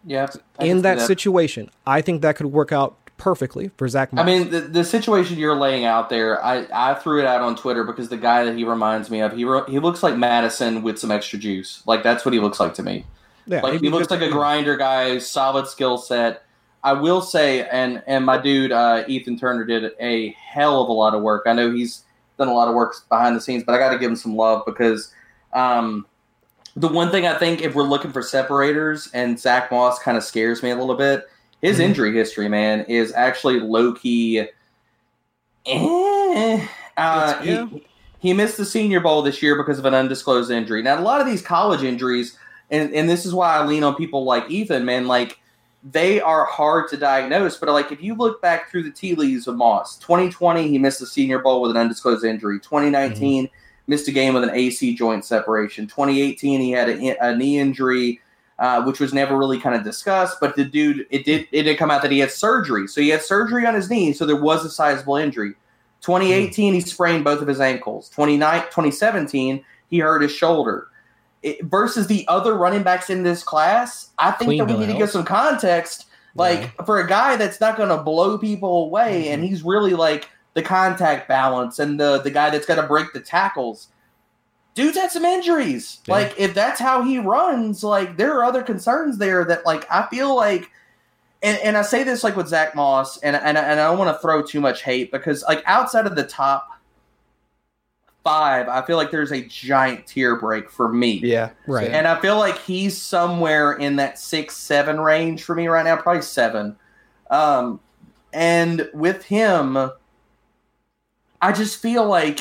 Yeah, I in see that, situation i think that could work out perfectly for zach I mean, the, the situation you're laying out there, I, I threw it out on Twitter because the guy that he reminds me of, he ro- he looks like Mattison with some extra juice. Like that's what he looks like to me. yeah, Like he looks like a grinder guy, solid skill set. I will say, and and my dude uh, Ethan Turner did a hell of a lot of work. I know he's done a lot of work behind the scenes, but I got to give him some love because um, the one thing I think if we're looking for separators, and Zach Moss kind of scares me a little bit. His Mhm. injury history, man, is actually low key. Eh, uh, he, he missed the Senior Bowl this year because of an undisclosed injury. Now, a lot of these college injuries, and and this is why I lean on people like Ethan, man. Like they are hard to diagnose, but like if you look back through the tea leaves of Moss, 2020 he missed the Senior Bowl with an undisclosed injury. 2019 missed a game with an AC joint separation. 2018 he had a, a knee injury. Uh, which was never really kind of discussed, but the dude, it did it did come out that he had surgery. So he had surgery on his knee, so there was a sizable injury. 2018, he sprained both of his ankles. 29 2017, he hurt his shoulder. It, versus the other running backs in this class, I think Clean that we need to give some context. Like for a guy that's not going to blow people away, and mm-hmm. he's really like the contact balance and the the guy that's going to break the tackles. Dude's had some injuries. Yeah. Like if that's how he runs, like there are other concerns there that like I feel like and, and I say this like with Zach Moss, and and, and I don't want to throw too much hate because like outside of the top five, I feel like there's a giant tier break for me. Yeah. Right. And I feel like he's somewhere in that six, seven range for me right now, probably seven. Um, and with him, I just feel like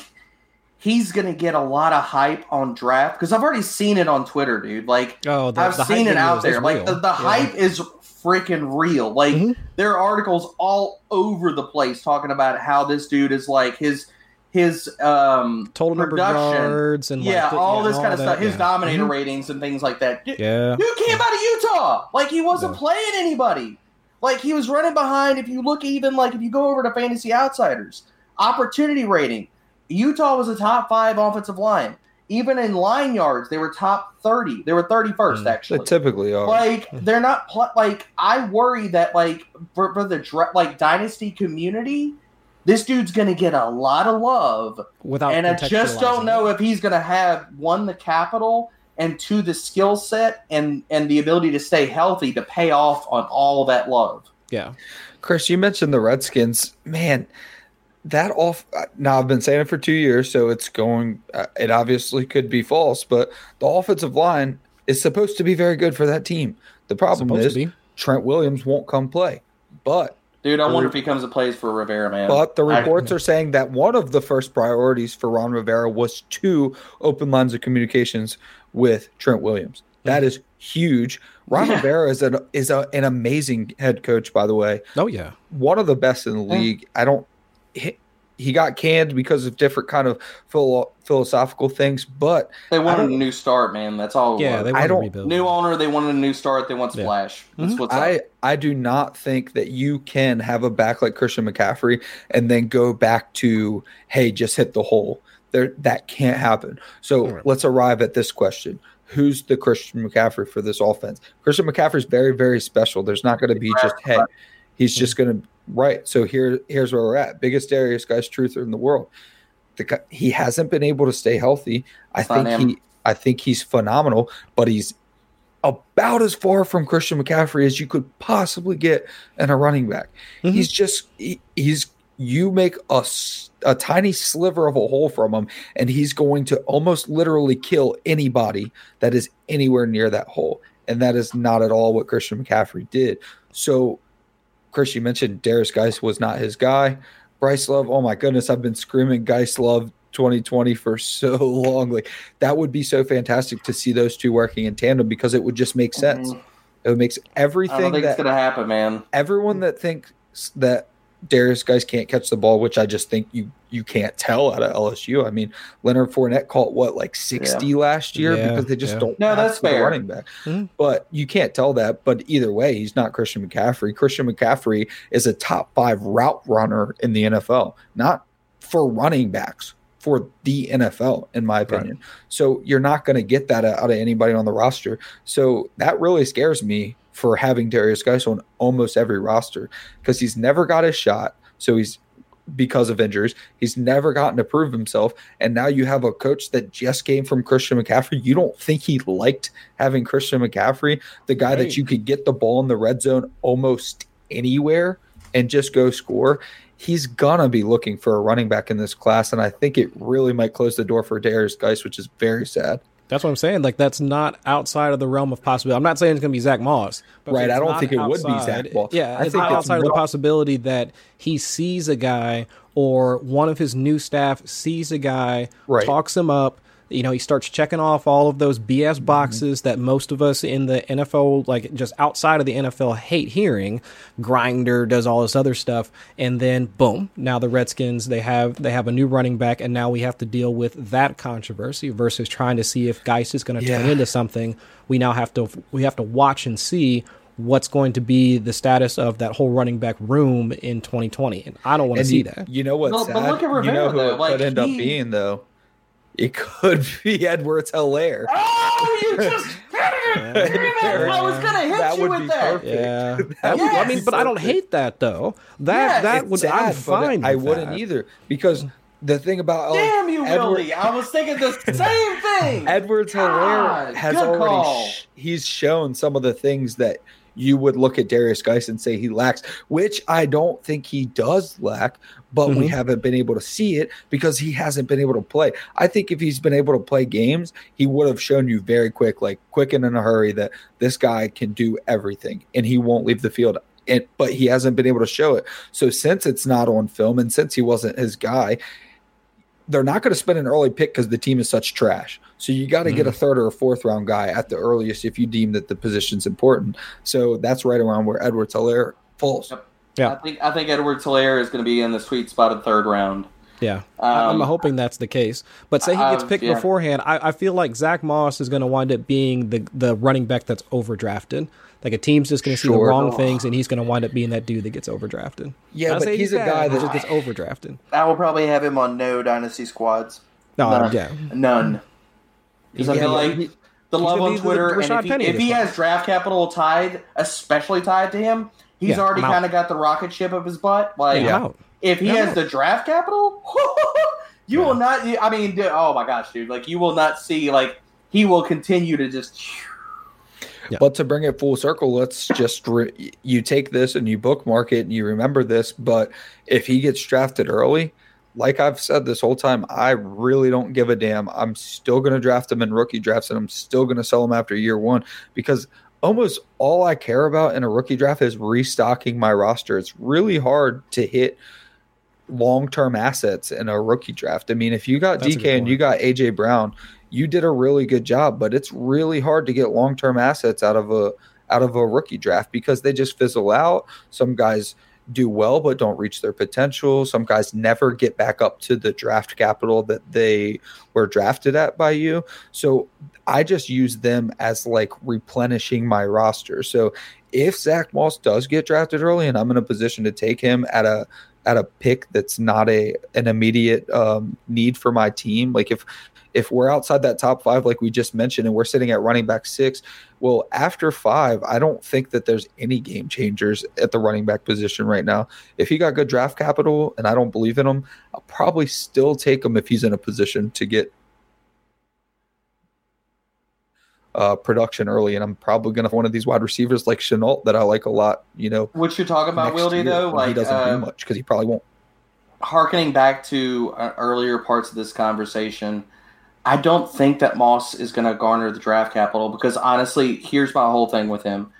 he's going to get a lot of hype on draft because I've already seen it on Twitter, dude. Like, oh, the, I've the seen it out there. Like, the, the Yeah. hype is freaking real. Like, Mhm. there are articles all over the place talking about how this dude is like his his um total number of production. yards and yeah, like, the- all yeah, this and kind of all stuff. His yeah. dominator Mhm. ratings and things like that. Dude, Yeah. dude came out of Utah. Like he wasn't Yeah. playing anybody. Like he was running behind. If you look even like if you go over to Fantasy Outsiders, opportunity rating, Utah was a top five offensive line. Even in line yards, they were top thirty. They were thirty first Mm. They actually. typically are. Like they're not pl- like I worry that like for, for the dra- like dynasty community, this dude's gonna get a lot of love Without and I just don't know if he's going to have one the capital and two the skill set and and the ability to stay healthy to pay off on all that love. Yeah. Chris, you mentioned the Redskins. Man, that off. Now I've been saying it for two years, so it's going. Uh, it obviously could be false, but the offensive line is supposed to be very good for that team. The problem Supposed is. Trent Williams won't come play, but Dude, I wonder if he comes and plays for Rivera, man. but the I- reports are saying that one of the first priorities for Ron Rivera was to open lines of communications with Trent Williams. That is huge. Ron <laughs> Yeah. Rivera is an is a, an amazing head coach, by the way. Oh yeah. One of the best in the Yeah. league. I don't. He, he got canned because of different kind of philo- philosophical things, but They wanted a new start, man. That's all. Yeah, was. they I don't- rebuild. new owner. They wanted a new start. They want Yeah. splash. That's Mhm. what's up. I I do not think that you can have a back like Christian McCaffrey and then go back to hey, just hit the hole. There that can't happen. So Right. let's arrive at this question. Who's the Christian McCaffrey for this offense? Christian McCaffrey is very, very special. There's not going to be just hey, he's just going to right. So here, here's where we're at. Biggest Derrius Guice truther in the world. The, guy- he hasn't been able to stay healthy. I It's not think him. he, I think he's phenomenal, but he's about as far from Christian McCaffrey as you could possibly get in a running back. Mhm. He's just he, he's you make a a tiny sliver of a hole from him, and he's going to almost literally kill anybody that is anywhere near that hole. And that is not at all what Christian McCaffrey did. So, Chris, you mentioned Derrius Guice was not his guy. Bryce Love, oh my goodness, I've been screaming Guice Love 2020 for <laughs> so long. Like that would be so fantastic to see those two working in tandem because it would just make sense. Mhm. It makes make I don't everything think that it's gonna happen, man. everyone that thinks that Derrius Guice can't catch the ball, which I just think you you can't tell out of LSU. I mean, Leonard Fournette caught what like sixty last year Yeah, because they just yeah. don't. No, have that's the fair. Running back, Mhm. but you can't tell that. But either way, he's not Christian McCaffrey. Christian McCaffrey is a top five route runner in the NFL, not for running backs. For the NFL, in my opinion. So you're not going to get that out of anybody on the roster. So that really scares me for having Derrius Guice on almost every roster because he's never got a shot. So he's because of injuries, he's never gotten to prove himself. And now you have a coach that just came from Christian McCaffrey. You don't think he liked having Christian McCaffrey, the guy Right. that you could get the ball in the red zone almost anywhere and just go score. He's gonna be looking for a running back in this class, and I think it really might close the door for Derrius Guice, which is very sad. That's what I'm saying. Like that's not outside of the realm of possibility. I'm not saying it's going to be Zach Moss. but Right, I don't think it would be Zach Moss. Yeah, I it's think not outside of the possibility that he sees a guy or one of his new staff sees a guy, Right. talks him up. You know, he starts checking off all of those BS Mm-hmm. boxes that most of us in the NFL, like just outside of the NFL, hate hearing. Grinder does all this other stuff, and then boom, now the Redskins they have they have a new running back, and now we have to deal with that controversy versus trying to see if Guice is going to turn into something. We now have to we have to watch and see what's going to be the status of that whole running back room in 2020, and I don't want to see you, that. you know what's But- sad? but look at Rivera, you know who though, it like, could end up being though. It could <laughs> be Edwards Helaire. Oh, you <laughs> just hit it! Damn it! I was gonna hit That you would with be that. perfect. Yeah, <laughs> That That would- I mean, but I don't hate that though. That Yes, that would sad, I'm but fine. I wouldn't that. either because the thing about oh, Damn you, Edward- Willie! I was thinking the same thing. Edwards Helaire has already call. sh- he's shown some of the things that you would look at Derrius Guice and say he lacks, which I don't think he does lack, but we Mhm. haven't been able to see it because he hasn't been able to play. I think if he's been able to play games, he would have shown you very quick, like quick and in a hurry, that this guy can do everything and he won't leave the field. And, but he hasn't been able to show it. So since it's not on film and since he wasn't his guy, they're not going to spend an early pick because the team is such trash. So you got to get a third or a fourth round guy at the earliest if you deem that the position's important. So that's right around where Edwards Helaire falls. Yep. Yeah. I think I think Edward Helaire is going to be in the sweet spot of the third round. Yeah, I- I'm Um, hoping that's the case. But say he gets uh, picked yeah. beforehand, I, I feel like Zach Moss is going to wind up being the the running back that's overdrafted. Like a team's just going to see the Sure. wrong things, and he's going to wind up being that dude that gets overdrafted. Yeah, Not but saying he's a guy he that just gets overdrafted. I will probably have him on no dynasty squads. No, Nah. yeah, None. Because I Yeah, feel yeah, like he- the love on be the Twitter, and Rashad if he, Penny if he has draft capital tied, especially tied to him, he's Yeah, already kind of got the rocket ship of his butt. Like I'm if he Yeah, has out. the draft capital, <laughs> you will not. I mean, oh my gosh, dude! Like you will not see like he will continue to just. But to bring it full circle, let's just re- you take this and you bookmark it and you remember this. But if he gets drafted early, like I've said this whole time, I really don't give a damn. I'm still going to draft him in rookie drafts and I'm still going to sell him after year one because almost all I care about in a rookie draft is restocking my roster. It's really hard to hit long term assets in a rookie draft. I mean, if you got That's DK and you got AJ Brown, you did a really good job, but it's really hard to get long term assets out of a out of a rookie draft because they just fizzle out. Some guys do well but don't reach their potential. Some guys never get back up to the draft capital that they were drafted at by you. So I just use them as like replenishing my roster. So if Zach Moss does get drafted early and I'm in a position to take him at a at a pick that's not a an immediate um, need for my team, like if if we're outside that top five, like we just mentioned, and we're sitting at running back six, well, after five, I don't think that there's any game changers at the running back position right now. If he got good draft capital, and I don't believe in him, I'll probably still take him if he's in a position to get uh, production early. And I'm probably going to have one of these wide receivers like Shenault that I like a lot. You know, what you're talking about, Wildy, though, like he doesn't uh, do much because he probably won't. harkening back to uh, earlier parts of this conversation, I don't think that Moss is going to garner the draft capital because honestly, here's my whole thing with him.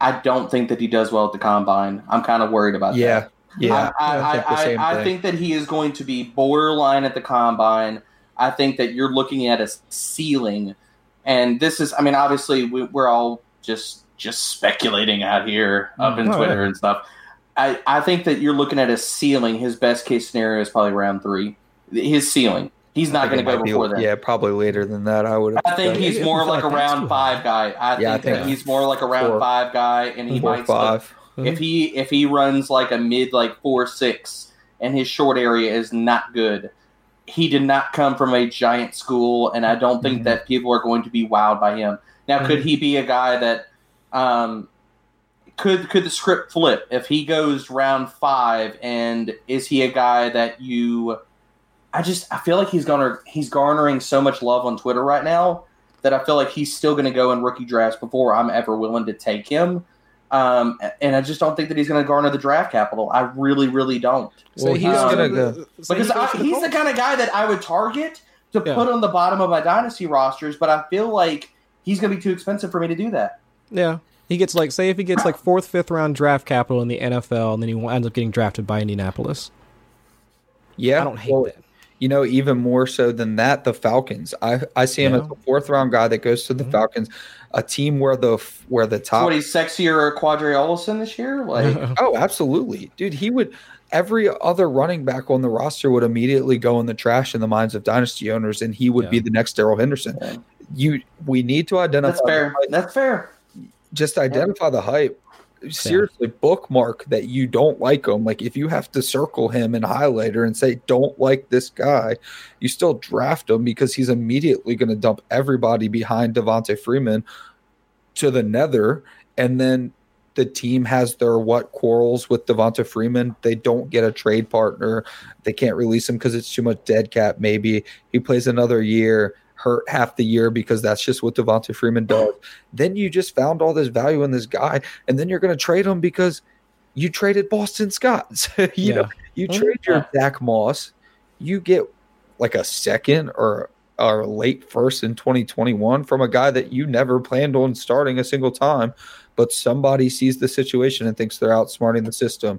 I don't think that he does well at the combine. I'm kind of worried about Yeah, that. yeah. I, I, I, I, I think that he is going to be borderline at the combine. I think that you're looking at a ceiling, and this is. I mean, obviously, we, we're all just just speculating out here up mm. in Oh, Twitter yeah. and stuff. I, I think that you're looking at a ceiling. His best case scenario is probably round three. His ceiling. He's not going to go might be- before that. Yeah, probably later than that. I would. I think he's more like a round five guy. I Yeah, I think that think he's more like a round four- five guy, and he four might five. if he if he runs like a mid like four six and his short area is not good he did not come from a giant school and i don't think Mhm. that people are going to be wowed by him. Now could he be a guy that um could could the script flip if he goes round five and is he a guy that you i just i feel like he's gonna he's garnering so much love on twitter right now that i feel like he's still going to go in rookie drafts before i'm ever willing to take him um, and I just don't think that he's going to garner the draft capital. I really, really don't. Say Well, he's goes gonna go- the- Because he goes I, to the he's the kind of guy that I would target to Yeah. put on the bottom of my dynasty rosters, but I feel like he's going to be too expensive for me to do that. Yeah. He gets like, say, if he gets like fourth, fifth round draft capital in the NFL, and then he ends up getting drafted by Indianapolis. Yeah, I don't hate well, that. You know, even more so than that, the Falcons. I I see him Yeah. as a fourth round guy that goes to the Mhm. Falcons, a team where the where the So top. what, he's sexier Qadree Ollison this year? Like, <laughs> oh, absolutely, dude. He would. Every other running back on the roster would immediately go in the trash in the minds of dynasty owners, and he would Yeah. be the next Darrell Henderson. Yeah. You, we need to identify. that's fair. the hype. That's fair. Just identify the hype. Seriously, bookmark that you don't like him. Like if you have to circle him in highlighter and say don't like this guy, you still draft him because he's immediately going to dump everybody behind Devonta Freeman to the nether, and then the team has their what quarrels with Devonta Freeman. They don't get a trade partner. They can't release him because it's too much dead cap. Maybe he plays another year, hurt half the year because that's just what Devonta Freeman does. Then you just found all this value in this guy, and then you're going to trade him because you traded Boston Scott. So, <laughs> you know, you Mhm. trade your Zach Moss, you get like a second or or late first in 2021 from a guy that you never planned on starting a single time, but somebody sees the situation and thinks they're outsmarting the system.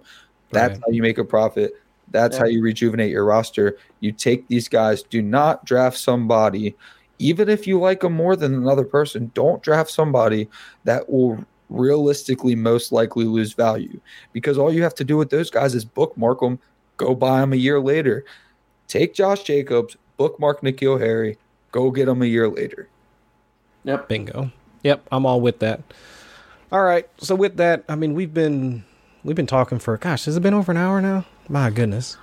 That's Right. how you make a profit. That's Yeah. how you rejuvenate your roster. You take these guys. Do not draft somebody, even if you like them more than another person. Don't draft somebody that will realistically most likely lose value because all you have to do with those guys is bookmark them, go buy them a year later. Take Josh Jacobs, bookmark N'Keal Harry, go get them a year later. Yep. Bingo. Yep, I'm all with that. All right. So with that, I mean, we've been we've been talking for gosh, has it been over an hour now? My goodness.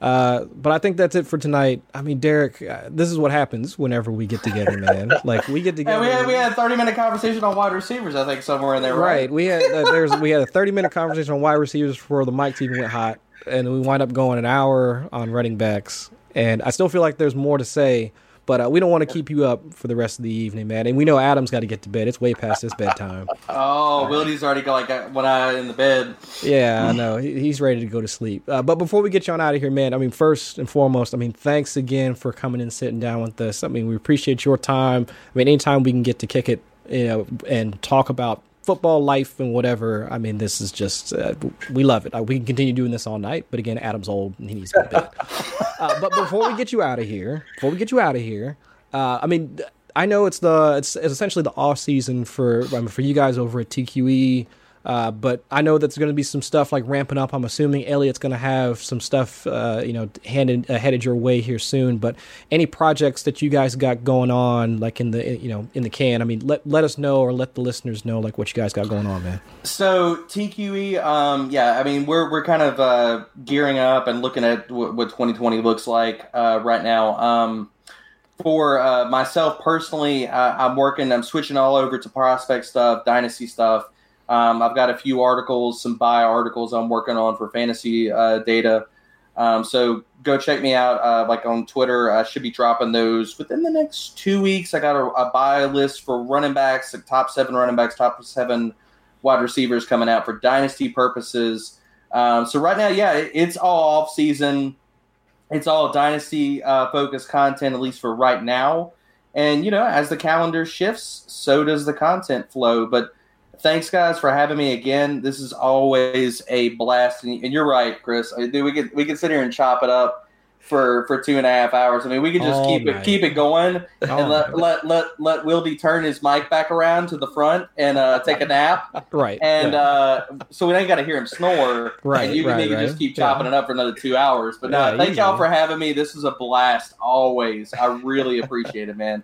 Uh, but I think that's it for tonight. I mean, Derek, uh, this is what happens whenever we get together, man. <laughs> like we get And together. we had we had a thirty minute conversation on wide receivers. I think somewhere in there, right? Right. We had uh, there's we had a 30 minute conversation on wide receivers before the mics even went hot, and we wind up going an hour on running backs. And I still feel like there's more to say, but uh, we don't want to keep you up for the rest of the evening, man. And we know Adam's got to get to bed. It's way past his bedtime. <laughs> Oh, Wildy's already got like one eye in the bed. Yeah, I know. He's ready to go to sleep. Uh, but before we get you on out of here, man, I mean, first and foremost, I mean, thanks again for coming and sitting down with us. I mean, we appreciate your time. I mean, anytime we can get to kick it, you know, and talk about football life and whatever, I mean, this is just, uh, we love it. Uh, we can continue doing this all night, but again, Adam's old and he needs to bed. <laughs> uh, but before we get you out of here, before we get you out of here, uh, I mean, I know it's the it's, it's essentially the off season for I mean, for you guys over at TQE. Uh, but I know that's going to be some stuff like ramping up. I'm assuming Elliot's going to have some stuff, uh, you know, handed uh, headed your way here soon. But any projects that you guys got going on, like in the you know in the can, I mean, let let us know or let the listeners know like what you guys got going on, man. So TQE, um, yeah, I mean we're we're kind of uh, gearing up and looking at w- what 2020 looks like uh, right now. Um, for uh, myself personally, uh, I'm working. I'm switching all over to prospect stuff, dynasty stuff. Um, I've got a few articles, some buy articles I'm working on for fantasy uh, data. Um, so go check me out, uh, like on Twitter. I should be dropping those within the next two weeks. I got a, a buy list for running backs, the top seven running backs, top seven wide receivers coming out for dynasty purposes. Um, so right now, yeah, it, it's all off season. It's all dynasty uh, focused content, at least for right now. And you know, as the calendar shifts, so does the content flow. But thanks guys for having me again. This is always a blast, and, and you're right, Chris. I, we could we could sit here and chop it up for for two and a half hours. I mean, we could just All keep night. it keep it going All and let, night. let let let Wildy turn his mic back around to the front and uh, take a nap. <laughs> Right. And yeah. uh, so we ain't got to hear him snore. Right, And you can right, just keep Yeah. chopping it up for another two hours. But no, Yeah, thank y'all for having me. This was a blast always. I really appreciate it, man.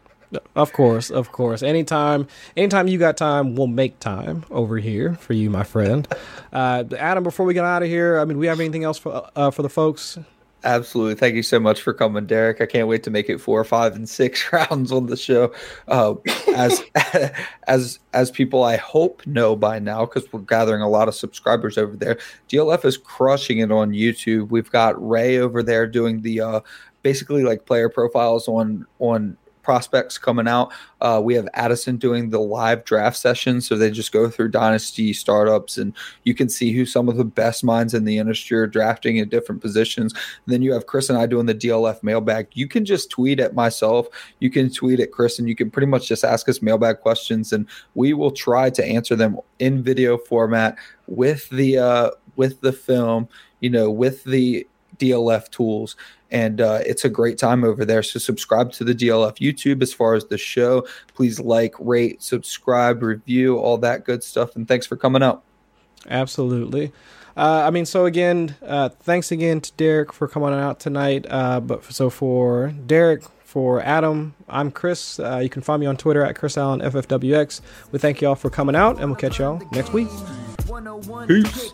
Of course, of course. Anytime, anytime you got time, we'll make time over here for you, my friend. Uh, Adam, before we get out of here, I mean, we have anything else for uh, for the folks? Absolutely. Thank you so much for coming, Derek. I can't wait to make it four, five, and six <laughs> rounds on the show. Uh, as <laughs> as as people I hope know by now, because we're gathering a lot of subscribers over there. DLF is crushing it on YouTube. We've got Ray over there doing the uh, basically like player profiles on on prospects coming out. Uh, we have Addison doing the live draft session, so they just go through dynasty startups, and you can see who some of the best minds in the industry are drafting at different positions. And then you have Chris and I doing the DLF mailbag. You can just tweet at myself, you can tweet at Chris, and you can pretty much just ask us mailbag questions, and we will try to answer them in video format with the uh, with the film, you know, with the DLF tools. And uh, it's a great time over there. So subscribe to the DLF YouTube as far as the show. Please like, rate, subscribe, review, all that good stuff. And thanks for coming out. Absolutely. Uh, I mean, so again, uh, thanks again to Derek for coming out tonight. Uh, but so for Derek, for Adam, I'm Chris. Uh, you can find me on Twitter at Chris Allen FFWX. We thank y'all for coming out, and we'll catch y'all next week. Peace.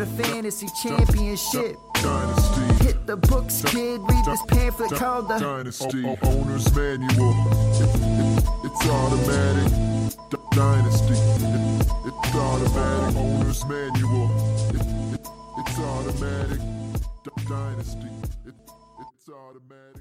The fantasy championship Dynasty. hit the books kid read this pamphlet called the Dynasty. O- owner's manual. It- it- it's automatic. D- Dynasty. It- it's automatic. Owner's manual. It- it- it's automatic. D- Dynasty. It- it's automatic.